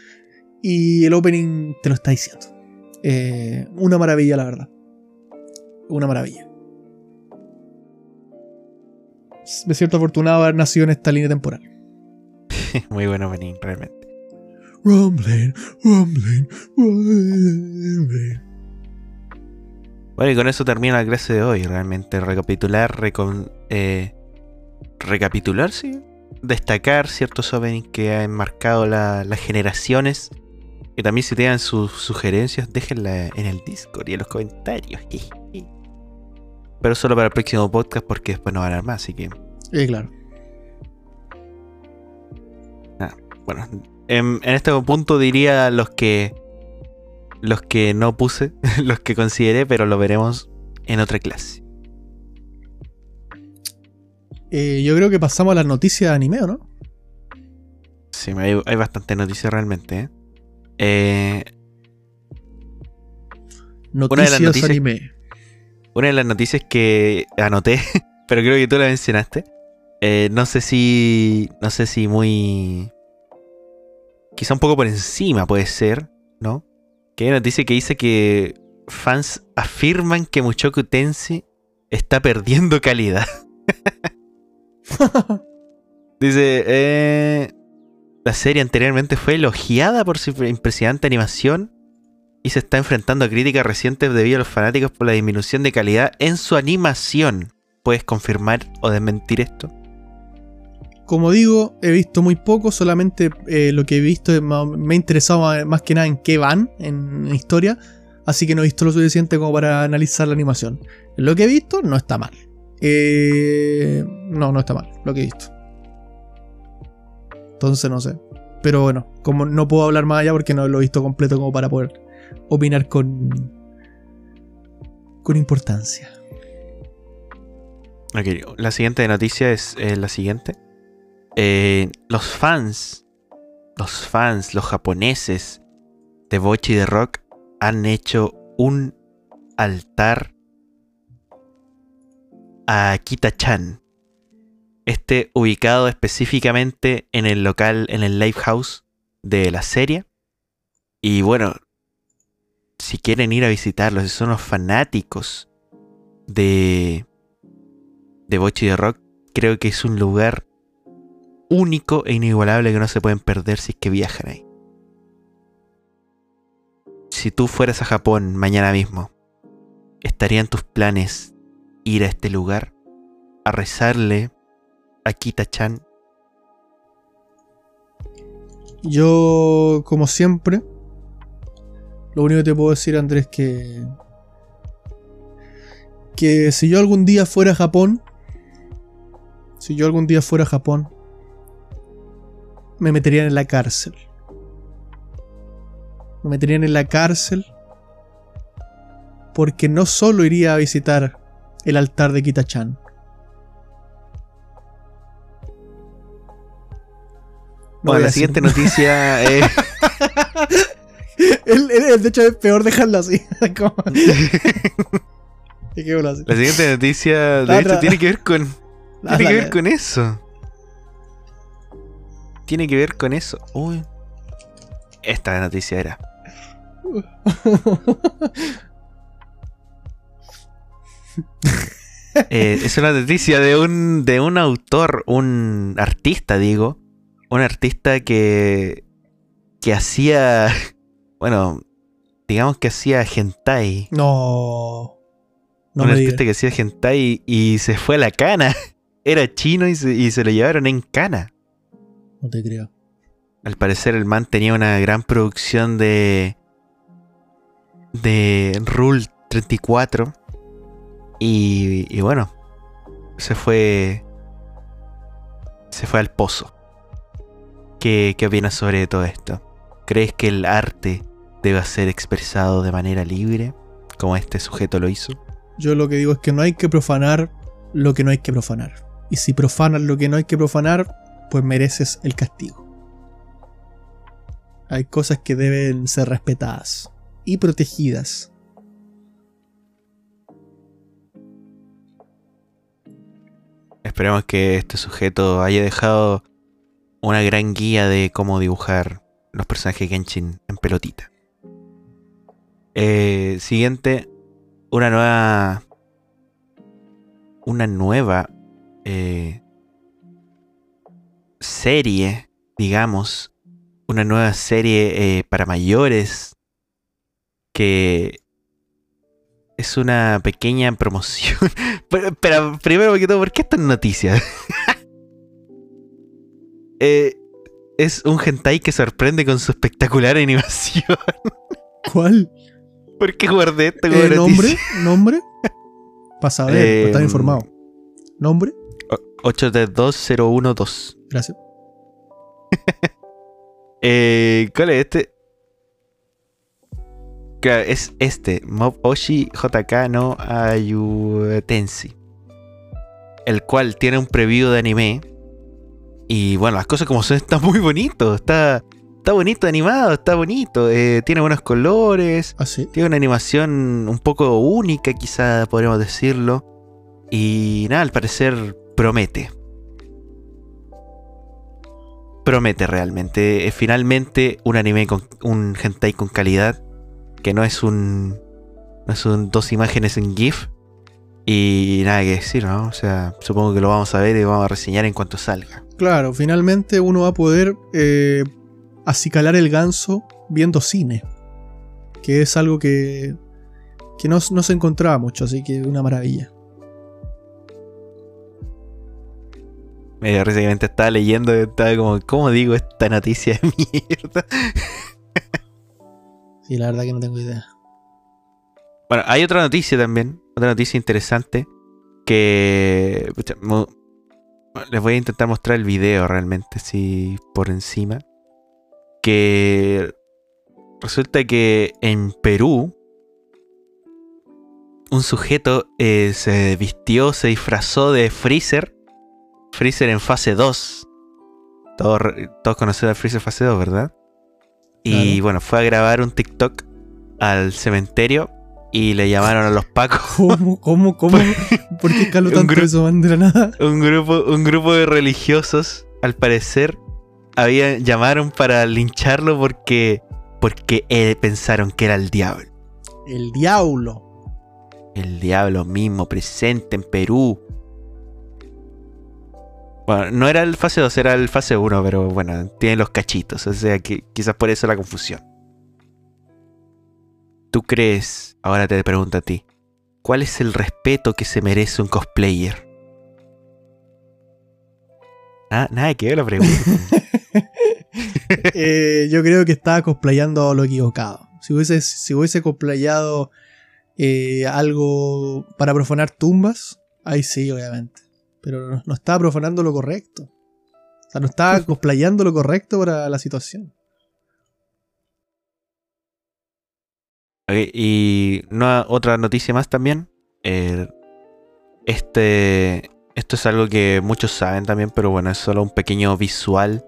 y el opening te lo está diciendo. Eh, una maravilla, la verdad. Una maravilla. Me siento afortunado de haber nacido en esta línea temporal. Muy buen opening, realmente. Rumbling, rumbling, rumbling. Bueno, y con eso termina la clase de hoy. Realmente recapitular, recon- eh, recapitular, sí. Destacar ciertos openings que han marcado la- las generaciones. Que también si tengan sus sugerencias, déjenla en el Discord y en los comentarios. Pero solo para el próximo podcast porque después no van a haber más. Así que, Eh, claro. bueno. En, en este punto diría los que... Los que no puse, los que consideré, pero lo veremos en otra clase. Eh, yo creo que pasamos a las noticias de anime, ¿o no? Sí, hay, hay bastante noticias realmente. ¿eh? Eh, Noticias, las noticias- anime. una de las noticias que anoté, pero creo que tú la mencionaste. eh, no sé si. No sé si muy. Quizá un poco por encima puede ser, ¿no? Que hay una noticia que dice que fans afirman que Mushoku Tensei está perdiendo calidad. Dice, eh, la serie anteriormente fue elogiada por su impresionante animación y se está enfrentando a críticas recientes debido a los fanáticos por la disminución de calidad en su animación. ¿Puedes confirmar o desmentir esto? Como digo, he visto muy poco, solamente eh, lo que he visto ma- me ha interesado ma- más que nada en qué van en la historia, así que no he visto lo suficiente como para analizar la animación. Lo que he visto no está mal. Eh, no, no está mal, lo que he visto. Entonces no sé. Pero bueno, como no puedo hablar más allá porque no lo he visto completo como para poder opinar con, con importancia. Ok, la siguiente noticia es eh, la siguiente. Eh, los fans, los fans, los japoneses de Bochi de Rock han hecho un altar a Kita-chan. Este ubicado específicamente en el local, en el live house de la serie. Y bueno, si quieren ir a visitarlos, si son los fanáticos de, de Bochi de Rock, creo que es un lugar único e inigualable que no se pueden perder si es que viajan ahí. Si tú fueras a Japón mañana mismo, ¿estarían tus planes ir a este lugar a rezarle a Kita-chan? Yo, como siempre, lo único que te puedo decir, Andrés, que. Que si yo algún día fuera a Japón. Si yo algún día fuera a Japón. Me meterían en la cárcel. me meterían en la cárcel, porque no solo iría a visitar el altar de Kitachan. No bueno, la siguiente noticia es... El- el- de hecho, es peor dejarlo así. Como- Dejémoslo así. La siguiente noticia, de La hecho, tiene que ver con... Tiene que ver con eso. Tiene que ver con eso. Uy. Esta noticia era. Eh, es una noticia de un, de un autor, un artista, digo. Un artista que. que hacía. Bueno, digamos que hacía hentai. No. No un me artista que hacía hentai y se fue a la cana. Era chino y se, y se lo llevaron en cana. No te creo. Al parecer el man tenía una gran producción de... De Rule 34. Y, y bueno, se fue... Se fue al pozo. ¿Qué, ¿Qué opinas sobre todo esto? ¿Crees que el arte debe ser expresado de manera libre? Como este sujeto lo hizo. Yo lo que digo es que no hay que profanar lo que no hay que profanar. Y si profanas lo que no hay que profanar, pues mereces el castigo. Hay cosas que deben ser respetadas y protegidas. Esperemos que este sujeto haya dejado una gran guía de cómo dibujar los personajes Genshin en pelotita. Eh, siguiente, una nueva. Una nueva eh, serie, digamos. Una nueva serie eh, para mayores. Que es una pequeña promoción. pero, pero primero que todo, ¿por qué esta noticia? Eh, es un hentai que sorprende con su espectacular animación. ¿Cuál? ¿Por qué guardé esto como Eh, noticia? ¿Nombre? ¿Nombre? Para saber, para estar Eh, informado. ¿Nombre? 832012. Gracias. Eh, ¿Cuál es este? Claro, es este. Mob Oshi JK no Ayutensi. El cual tiene un preview de anime. Y bueno, las cosas como son, está muy bonito. Está, está bonito animado, está bonito. eh, tiene buenos colores. Así. Tiene una animación un poco única, quizá podríamos decirlo. Y nada, al parecer promete. Promete realmente. Es finalmente un anime con un hentai con calidad. Que no es un. No es un dos imágenes en GIF. Y nada que decir, ¿no? O sea, supongo que lo vamos a ver y vamos a reseñar en cuanto salga. Claro, finalmente uno va a poder eh, acicalar el ganso viendo cine. Que es algo que, que no, no se encontraba mucho, así que una maravilla. Me recientemente estaba leyendo y estaba como, ¿cómo digo esta noticia de mierda? Sí, la verdad que no tengo idea. Bueno, hay otra noticia también, otra noticia interesante, que pucha, mo- les voy a intentar mostrar el video realmente, si por encima, que resulta que en Perú un sujeto eh, se vistió, se disfrazó de Freezer, Freezer en fase 2. Todos, todos conocen a Freezer fase 2, ¿verdad? Y Claro. bueno, fue a grabar un TikTok al cementerio y le llamaron a los pacos. ¿Cómo? ¿Cómo? ¿Cómo? ¿Por qué escaló Un tanto eso, man, de la nada? Un grupo, un grupo de religiosos, al parecer, había, llamaron para lincharlo porque, porque eh, pensaron que era el diablo. El diablo. El diablo mismo presente en Perú. Bueno, no era el fase 2, era el fase 1, pero bueno, tiene los cachitos, o sea que quizás por eso la confusión. ¿Tú crees, ahora te pregunto a ti, cuál es el respeto que se merece un cosplayer? Ah, nada que ver la pregunta. Eh, yo creo que estaba cosplayando lo equivocado. Si hubiese, si hubiese cosplayado eh, algo para profanar tumbas, ahí sí, obviamente. Pero no, estaba profanando lo correcto. O sea, no estaba cosplayando lo correcto para la situación. Ok, y no, otra noticia más también. eh, este, esto es algo que muchos saben también, pero bueno, es solo un pequeño visual.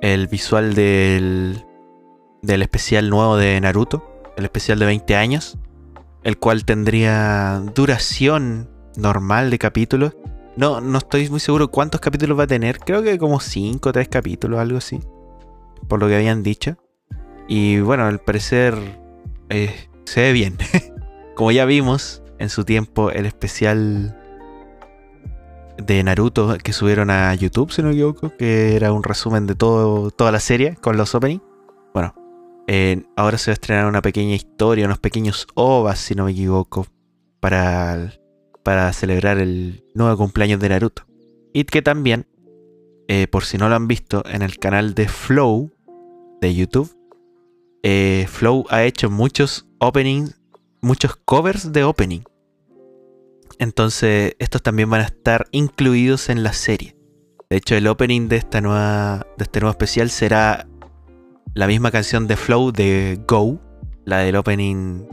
El visual del, del especial nuevo de Naruto, el especial de 20 años, el cual tendría duración normal de capítulos. No, no estoy muy seguro cuántos capítulos va a tener. Creo que como 5 o 3 capítulos, algo así. Por lo que habían dicho. Y bueno, al parecer eh, se ve bien. como ya vimos en su tiempo el especial de Naruto que subieron a YouTube, si no me equivoco, que era un resumen de todo, toda la serie con los openings. Bueno, ahora se va a estrenar una pequeña historia, unos pequeños ovas, si no me equivoco, para, para celebrar el nuevo cumpleaños de Naruto. Y que también, eh, por si no lo han visto, en el canal de Flow de YouTube, eh, Flow ha hecho muchos openings, muchos covers de opening. Entonces, estos también van a estar incluidos en la serie. De hecho, el opening de esta nueva. de este nuevo especial será la misma canción de Flow de Go. La del opening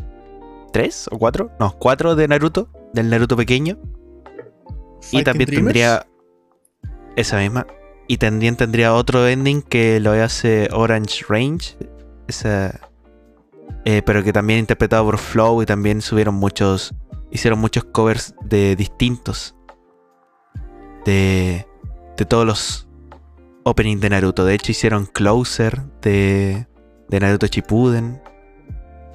3 o 4. No, 4 de Naruto. Del Naruto pequeño. Y también Dreamers. tendría. Esa misma. Y también tendría otro ending que lo hace Orange Range. Esa. eh, pero que también interpretado por Flow y también subieron muchos. Hicieron muchos covers de distintos. De. De todos los openings de Naruto. De hecho, hicieron Closer de. De Naruto Shippuden.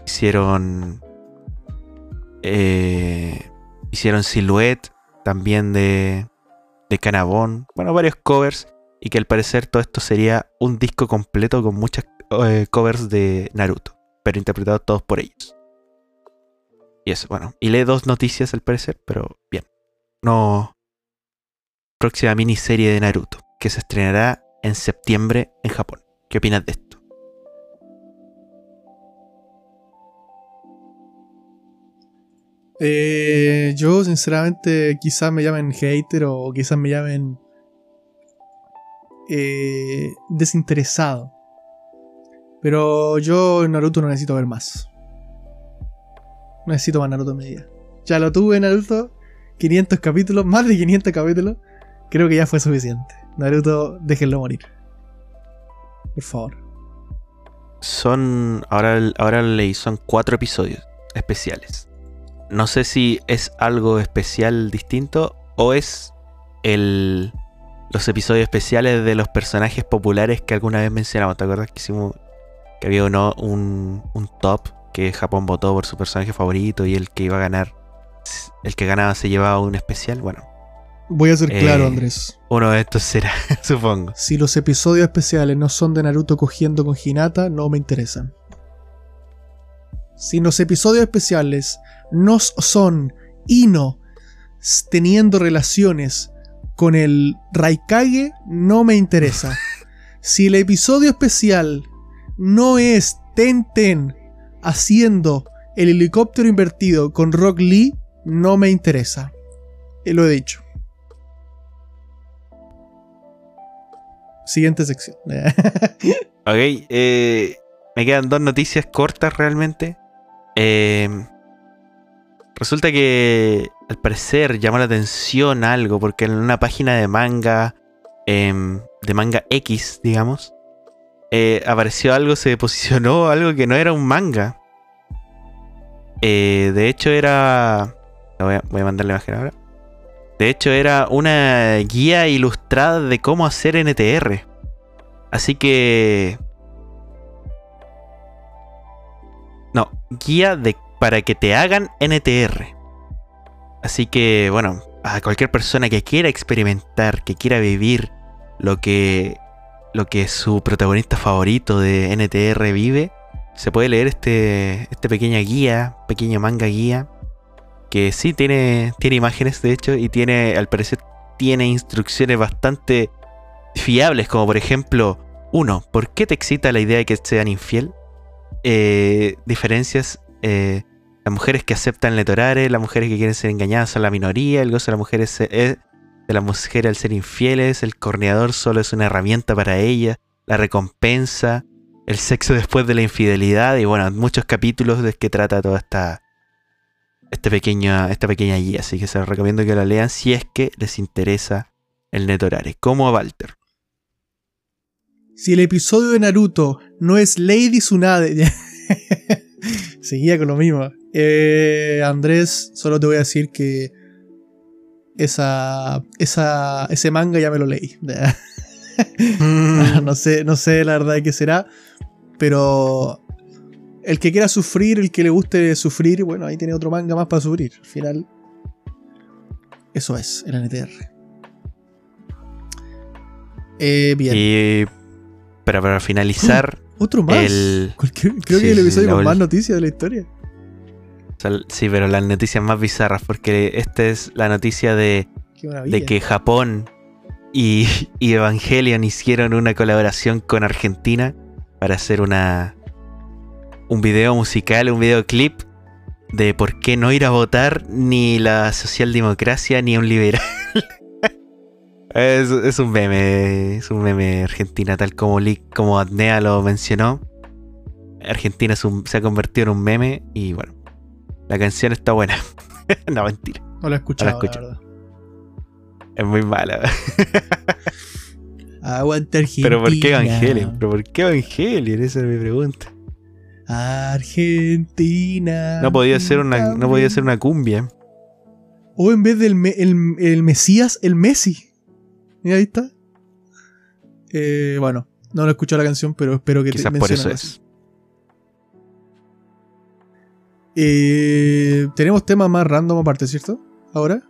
Hicieron. eh, hicieron Silhouette también de. De Canabón. Bueno, varios covers. Y que al parecer todo esto sería un disco completo con muchas eh, covers de Naruto. Pero interpretados todos por ellos. Y eso, bueno. Y lee dos noticias al parecer, pero bien. No. Próxima miniserie de Naruto, que se estrenará en septiembre en Japón. ¿Qué opinas de esto? Eh, yo, sinceramente, quizás me llamen hater o quizás me llamen eh, desinteresado. Pero yo Naruto no necesito ver más. No necesito más Naruto vida. Ya lo tuve Naruto, 500 capítulos, más de 500 capítulos. Creo que ya fue suficiente. Naruto, déjenlo morir. Por favor. Son. Ahora, ahora leí, son cuatro episodios especiales. No sé si es algo especial distinto o es el. Los episodios especiales de los personajes populares que alguna vez mencionamos. ¿Te acuerdas que hicimos que había uno, un, un top que Japón votó por su personaje favorito y el que iba a ganar, el que ganaba se llevaba un especial? Bueno, Voy a ser Eh, claro, Andrés. uno de estos será, supongo. Si los episodios especiales no son de Naruto cogiendo con Hinata, no me interesan. Si los episodios especiales no son Ino teniendo relaciones con el Raikage, no me interesa. Si el episodio especial no es Ten Ten haciendo el helicóptero invertido con Rock Lee, no me interesa. Eh, lo he dicho. Siguiente sección. Ok, eh, me quedan dos noticias cortas realmente. Eh, resulta que al parecer llamó la atención algo porque en una página de manga, em, de manga X, digamos, eh, apareció algo, se posicionó algo que no era un manga. Eh, de hecho era... Voy a, voy a mandar la imagen ahora. De hecho era una guía ilustrada de cómo hacer NTR. Así que... guía de, para que te hagan NTR. Así que, bueno, a cualquier persona que quiera experimentar, que quiera vivir lo que, lo que su protagonista favorito de NTR vive, se puede leer este, este pequeña guía, pequeño manga guía, que sí tiene, tiene imágenes de hecho y tiene, al parecer, tiene instrucciones bastante fiables, como por ejemplo, uno, ¿por qué te excita la idea de que sean infiel? Eh, diferencias, eh, las mujeres que aceptan letorare, las mujeres que quieren ser engañadas son la minoría, el gozo de las mujeres es- de las mujeres al ser infieles, el corneador solo es una herramienta para ellas, la recompensa, el sexo después de la infidelidad y bueno, muchos capítulos de que trata toda esta, este pequeña, esta pequeña guía. Así que se los recomiendo que la lean si es que les interesa el Netorare, como a Walter. Si el episodio de Naruto no es Lady Tsunade. Seguía con lo mismo. Eh, Andrés, solo te voy a decir que esa, esa, ese manga ya me lo leí. no, sé, no sé la verdad de qué será, pero el que quiera sufrir, el que le guste sufrir, bueno, ahí tiene otro manga más para sufrir. Al final, eso es el NTR. Eh, bien. Y para, para finalizar. Otro más. creo que el episodio con más noticias de la historia. Sí, pero las noticias más bizarras, porque esta es la noticia de, de que Japón y, y, Evangelion hicieron una colaboración con Argentina para hacer una un video musical, un videoclip de por qué no ir a votar ni la socialdemocracia ni un liberal. es, un meme, es un meme Argentina, tal como, como Adnea lo mencionó. Argentina se ha convertido en un meme y bueno, la canción está buena. no, mentira. No la he escuchado. la Es muy mala. Aguanta Argentina. Pero ¿por qué Evangelion? ¿Pero por qué Evangelion? Esa es mi pregunta. Argentina. No podía ser una, no podía ser una cumbia. O en vez del el, Mesías, el Messi. Mira, ahí está. Eh, bueno, no lo he escuchado la canción, pero espero que Quizás te por eso es. Eh, tenemos temas más random aparte, ¿cierto? Ahora.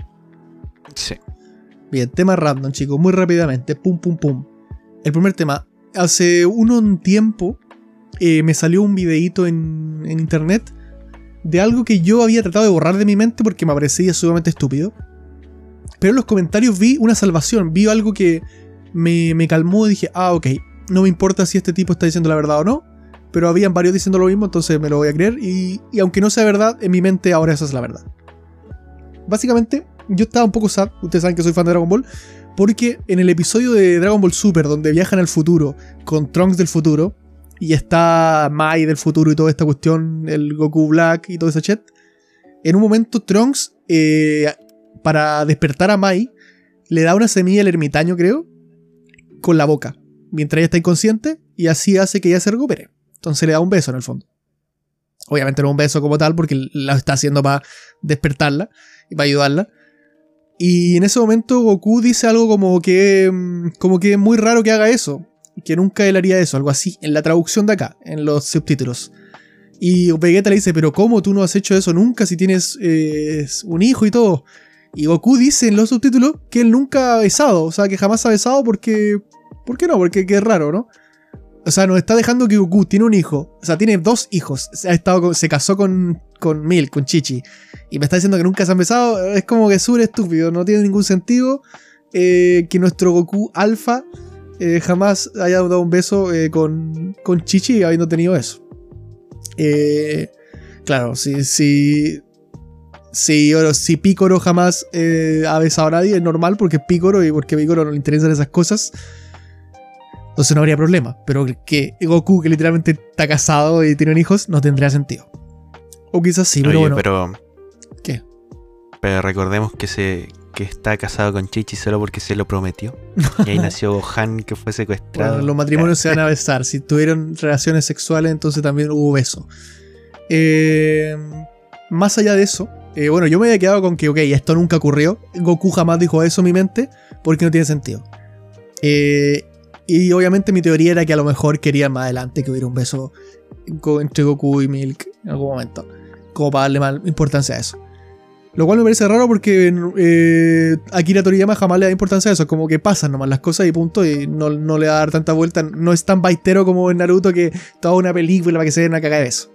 Sí. Bien, tema random, chicos, muy rápidamente. Pum, pum, pum. El primer tema. Hace un tiempo eh, me salió un videíto en, internet de algo que yo había tratado de borrar de mi mente porque me parecía sumamente estúpido. Pero en los comentarios vi una salvación, vi algo que me, me calmó y dije, ah, ok, no me importa si este tipo está diciendo la verdad o no pero habían varios diciendo lo mismo, entonces me lo voy a creer. Y, aunque no sea verdad, en mi mente ahora esa es la verdad. Básicamente, yo estaba un poco sad, ustedes saben que soy fan de Dragon Ball, porque en el episodio de Dragon Ball Super, donde viajan al futuro con Trunks del futuro, y está Mai del futuro y toda esta cuestión, el Goku Black y todo ese chat, en un momento Trunks, eh, para despertar a Mai, le da una semilla al ermitaño, creo, con la boca, mientras ella está inconsciente, y así hace que ella se recupere. Entonces le da un beso en el fondo. Obviamente no un beso como tal porque lo está haciendo para despertarla y para ayudarla. Y en ese momento Goku dice algo como que, mm, como que es muy raro que haga eso. Que nunca él haría eso, algo así, en la traducción de acá, en los subtítulos. Y Vegeta le dice, pero ¿cómo tú no has hecho eso nunca si tienes eh, un hijo y todo? Y Goku dice en los subtítulos que él nunca ha besado, o sea, que jamás ha besado porque... ¿Por qué no? Porque es raro, ¿no? O sea, nos está dejando que Goku tiene un hijo. O sea, tiene dos hijos. Ha estado se casó con, con Milk, con Chichi. Y me está diciendo que nunca se han besado. Es como que súper estúpido. No tiene ningún sentido eh, que nuestro Goku alfa eh, jamás haya dado un beso eh, con, con Chichi habiendo tenido eso. claro, si, si, si, si Picoro jamás ha besado a nadie, es normal porque es Picoro y porque a Picoro no le interesan esas cosas. Entonces no habría problema. Pero que Goku, que literalmente está casado y tiene hijos, no tendría sentido. O quizás sí, pero bueno. Pero, ¿Qué? Pero recordemos que se que está casado con Chichi solo porque se lo prometió. y ahí nació Gohan que fue secuestrado. Bueno, los matrimonios se van a besar. Si tuvieron relaciones sexuales, entonces también hubo beso. Eh, más allá de eso, eh, bueno, yo me había quedado con que, ok, esto nunca ocurrió. Goku jamás dijo eso en mi mente porque no tiene sentido. Eh, y obviamente mi teoría era que a lo mejor quería más adelante que hubiera un beso entre Goku y Milk en algún momento. Como para darle más importancia a eso. Lo cual me parece raro porque eh, Akira Toriyama jamás le da importancia a eso. Como que pasan nomás las cosas y punto. Y no, le da a dar tanta vuelta. No es tan baitero como en Naruto que toda una película para que se den una cagada de eso.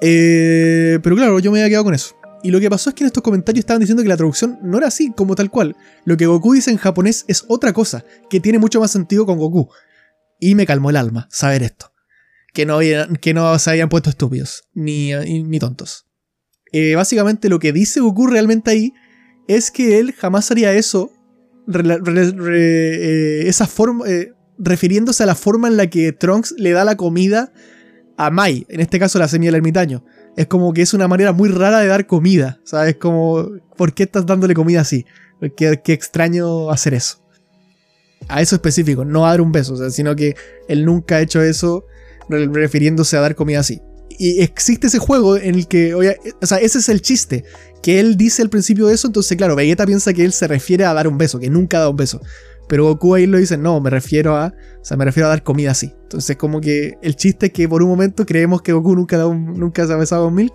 Eh, pero claro, yo me había quedado con eso. Y lo que pasó es que en estos comentarios estaban diciendo que la traducción no era así, como tal cual. Lo que Goku dice en japonés es otra cosa, que tiene mucho más sentido con Goku. Y me calmó el alma saber esto. Que no, que no se habían puesto estúpidos, ni, ni tontos. Eh, básicamente lo que dice Goku realmente ahí es que él jamás haría eso, eh, esa forma, eh, refiriéndose a la forma en la que Trunks le da la comida a Mai, en este caso la semilla del ermitaño. Es como que es una manera muy rara de dar comida, ¿sabes? Como, ¿por qué estás dándole comida así? Qué, qué extraño hacer eso. A eso específico, no a dar un beso, sino que él nunca ha hecho eso refiriéndose a dar comida así. Y existe ese juego en el que, o sea, ese es el chiste, que él dice al principio de eso, entonces claro, Vegeta piensa que él se refiere a dar un beso, que nunca dado un beso. Pero Goku ahí lo dice, no, me refiero a, o sea, me refiero a dar comida así. Entonces como que el chiste es que por un momento creemos que Goku nunca, nunca se ha besado con Milk,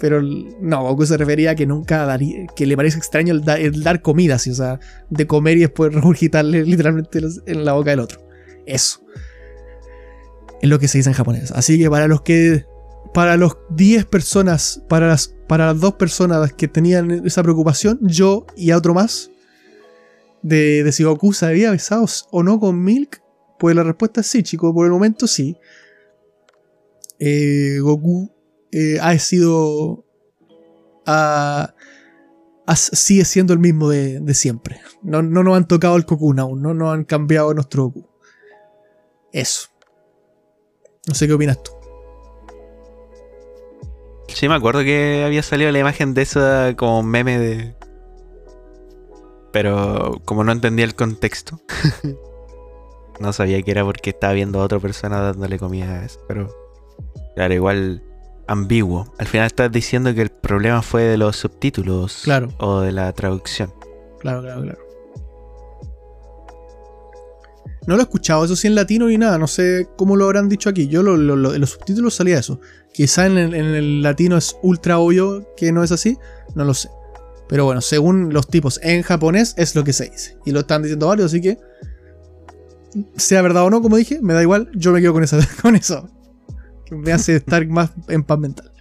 pero no, Goku se refería a que nunca daría, que le parece extraño el, dar comida así, o sea, de comer y después regurgitarle literalmente en la boca del otro. Eso. Es lo que se dice en japonés. Así que para los que para los 10 personas, para las, para las dos personas que tenían esa preocupación, yo y a otro más, de, si Goku se había besado o no con Milk, pues la respuesta es sí, chicos, por el momento sí. Eh, Goku eh, ha sido. sigue siendo el mismo de, siempre. No, no, nos han tocado el Cocoon aún, no nos han cambiado nuestro Goku. Eso. No sé qué opinas tú. Sí, me acuerdo que había salido la imagen de esa como meme de, pero como no entendía el contexto, no sabía que era porque estaba viendo a otra persona dándole comida a eso. Pero claro, igual ambiguo. Al final estás diciendo que el problema fue de los subtítulos claro. o de la traducción. Claro, claro, claro. No lo he escuchado, eso sí en latino ni nada, no sé cómo lo habrán dicho aquí. Yo en los subtítulos salía eso. Quizá en en el latino es ultra obvio que no es así, no lo sé. Pero bueno, según los tipos en japonés es lo que se dice. Y lo están diciendo varios, así que sea verdad o no, como dije, me da igual, yo me quedo con eso. Con eso me hace estar más en paz mental.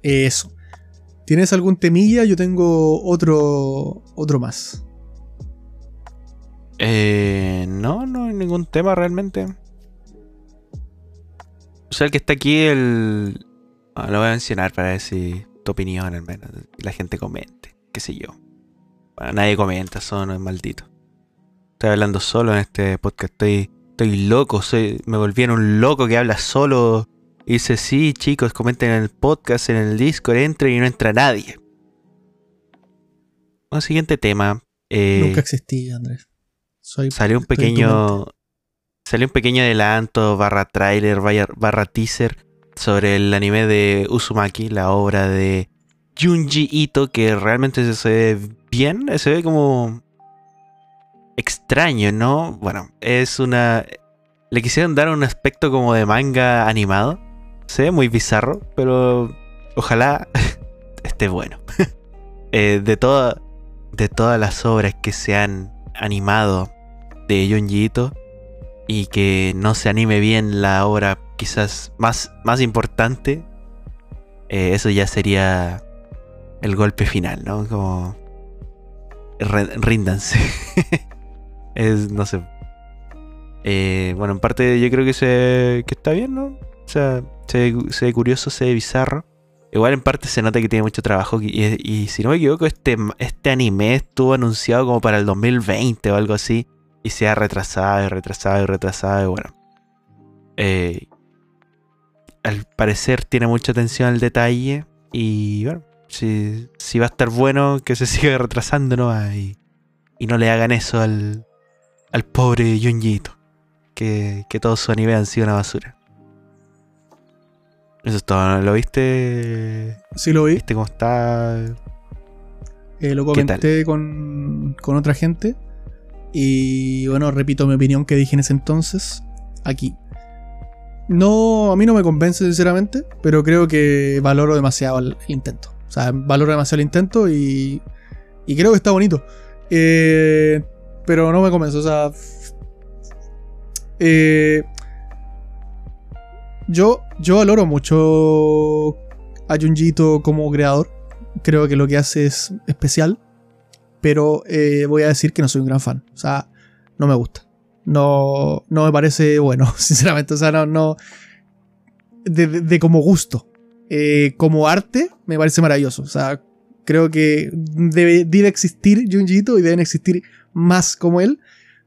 Eso. ¿Tienes algún temilla? Yo tengo otro, otro más. Eh, no, no hay ningún tema realmente. O sea, el que está aquí, el, Ah, lo voy a mencionar para ver si tu opinión al menos, la gente comente, qué sé yo. Bueno, nadie comenta, son es maldito. Estoy hablando solo en este podcast, estoy, estoy loco, soy, me volví en un loco que habla solo. Y dice, sí, chicos, comenten en el podcast, en el Discord, entren y no entra nadie. Un siguiente tema. Eh, Nunca existí, Andrés. salió un pequeño. Salió un pequeño adelanto, barra trailer, barra teaser sobre el anime de Uzumaki, la obra de Junji Ito, que realmente se ve bien, se ve como extraño, ¿no? Bueno, es una... Le quisieron dar un aspecto como de manga animado. Se ve muy bizarro, pero ojalá esté bueno. Eh, de, toda, de todas las obras que se han animado de Junji Ito y que no se anime bien la obra quizás más, más importante, eh, eso ya sería el golpe final, ¿no? Como... ríndanse. es, no sé. Eh, bueno, en parte yo creo que, se, que está bien, ¿no? O sea, se, ve curioso, se ve bizarro. Igual en parte se nota que tiene mucho trabajo. Y, si no me equivoco, este, este anime estuvo anunciado como para el 2020 o algo así. Y se ha retrasado y retrasado y retrasado. Y bueno. Eh, al parecer tiene mucha atención al detalle. Y bueno, si, si va a estar bueno, que se siga retrasando ¿no? y, y no le hagan eso al, al pobre Junjito. Que, que todo su anime han sido una basura. Eso es todo, ¿lo viste? Sí, lo vi. ¿Viste cómo está? Eh, lo comenté con, con otra gente. Y bueno, repito mi opinión que dije en ese entonces. Aquí. No, a mí no me convence sinceramente, pero creo que valoro demasiado el, intento. O sea, valoro demasiado el intento y, creo que está bonito. Eh, pero no me convence, o sea... Eh, yo, yo valoro mucho a Junjito como creador. Creo que lo que hace es especial. Pero eh, voy a decir que no soy un gran fan. O sea, no me gusta no, no me parece bueno, sinceramente. O sea, no, no. De, como gusto. Eh, como arte, me parece maravilloso. O sea, Creo que debe, debe existir Junjito y deben existir más como él.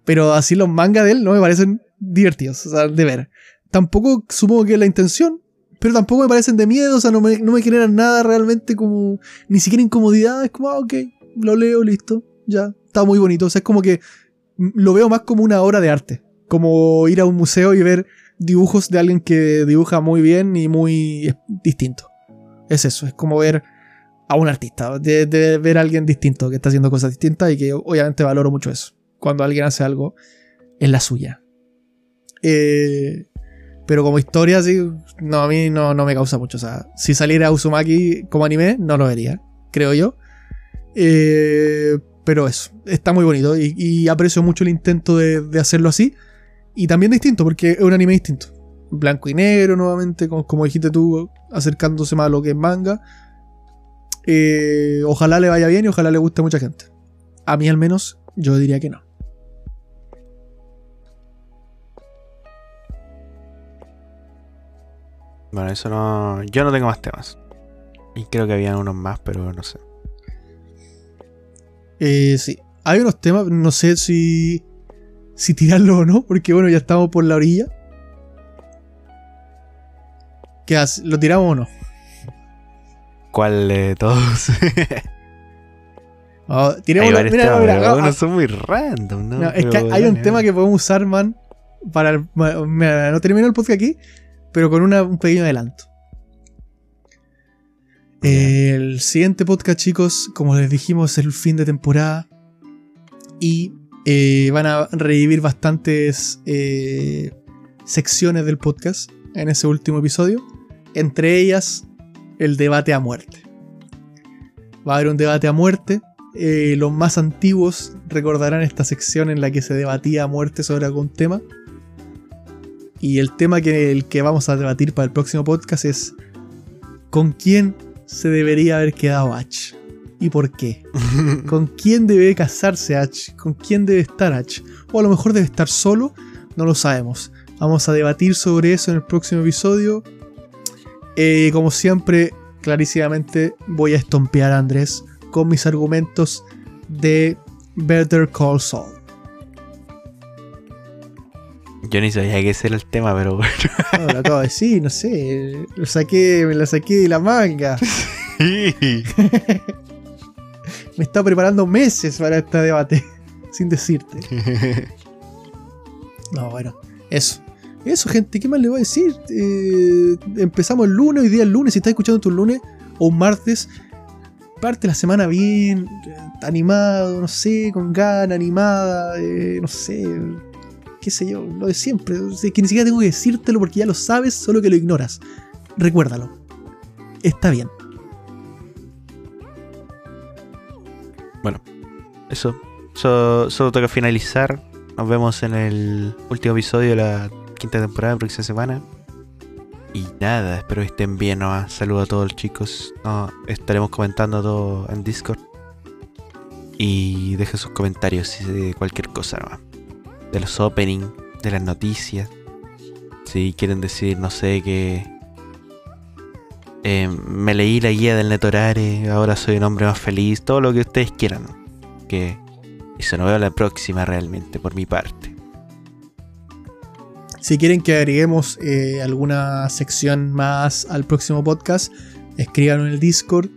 Pero así los mangas de él no me parecen divertidos, o sea, de ver. Tampoco supongo que es la intención, pero tampoco me parecen de miedo, o sea, no me, no me generan nada realmente como, ni siquiera incomodidad, es como, ah, ok, lo leo, listo, ya, está muy bonito, o sea, es como que lo veo más como una obra de arte, como ir a un museo y ver dibujos de alguien que dibuja muy bien y muy distinto. Es eso, es como ver a un artista, de, ver a alguien distinto que está haciendo cosas distintas y que obviamente valoro mucho eso cuando alguien hace algo en la suya. Eh, pero como historia, sí, no, a mí no, no, me causa mucho. O sea, si saliera Uzumaki como anime, no lo vería, creo yo. Eh, pero eso, está muy bonito y, aprecio mucho el intento de, hacerlo así. Y también distinto, porque es un anime distinto. Blanco y negro, nuevamente, como, como dijiste tú, acercándose más a lo que es manga. Eh, ojalá le vaya bien y ojalá le guste a mucha gente. A mí al menos, yo diría que no. Bueno, eso no. Yo no tengo más temas. Y creo que había unos más, pero no sé. Eh, sí. Hay unos temas, no sé si. Si tirarlo o no, porque bueno, ya estamos por la orilla. ¿Qué? ¿Lo tiramos o no? ¿Cuál de todos? oh, tiremos mira, mira, mira, ah, son muy random, ¿no? es que hay un tema que podemos usar, man. Para no termino el podcast aquí pero con un pequeño adelanto. El siguiente podcast, chicos, como les dijimos, es el fin de temporada. Y eh, van a revivir bastantes eh, secciones del podcast en ese último episodio. Entre ellas, el debate a muerte. Va a haber un debate a muerte. Eh, los más antiguos recordarán esta sección en la que se debatía a muerte sobre algún tema. Y el tema que, el que vamos a debatir para el próximo podcast es ¿con quién se debería haber quedado H? ¿Y por qué? ¿Con quién debe casarse H? ¿Con quién debe estar H? O a lo mejor debe estar solo, no lo sabemos. Vamos a debatir sobre eso en el próximo episodio. Eh, como siempre, clarísimamente voy a estompear a Andrés con mis argumentos de Better Call Saul. Yo ni sabía que ese era el tema, pero bueno. No, lo acabo de decir, no sé. Lo saqué, me lo saqué de la manga. Sí. me estaba preparando meses para este debate. Sin decirte. No, bueno. Eso. Eso, gente, ¿qué más le voy a decir? Eh, empezamos el lunes, hoy día el lunes, si estás escuchando tu lunes o un martes, parte la semana bien, animado, no sé, con gana, animada, eh, no sé, qué sé yo, lo de siempre. que ni siquiera tengo que decírtelo porque ya lo sabes, solo que lo ignoras. Recuérdalo. Está bien. Bueno, eso. Solo, solo toca finalizar. Nos vemos en el último episodio de la quinta temporada, próxima semana. Y nada, espero que estén bien. ¿no? Saludos a todos los chicos. estaremos comentando todo en Discord. Y dejen sus comentarios de cualquier cosa nomás de los openings, de las noticias. Si quieren decir, no sé, que eh, me leí la guía del Netorare, ahora soy un hombre más feliz, todo lo que ustedes quieran. Que eso no veo la próxima realmente, por mi parte. Si quieren que agreguemos eh, alguna sección más al próximo podcast, escríbanlo en el Discord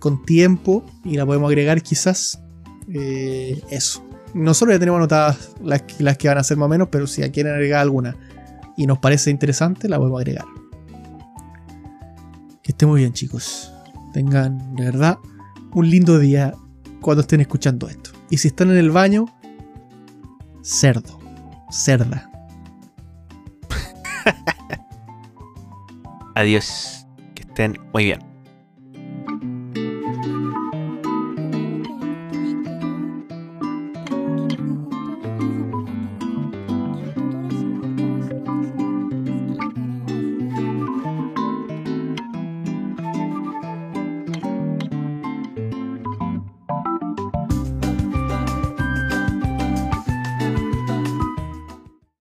con tiempo y la podemos agregar quizás. Eh, eso nosotros ya tenemos anotadas las, que van a ser más o menos, pero si quieren agregar alguna y nos parece interesante, la podemos agregar. Que esté muy bien, chicos. Tengan, de verdad, un lindo día cuando estén escuchando esto. Y si están en el baño, cerdo, cerda. Adiós. Que estén muy bien.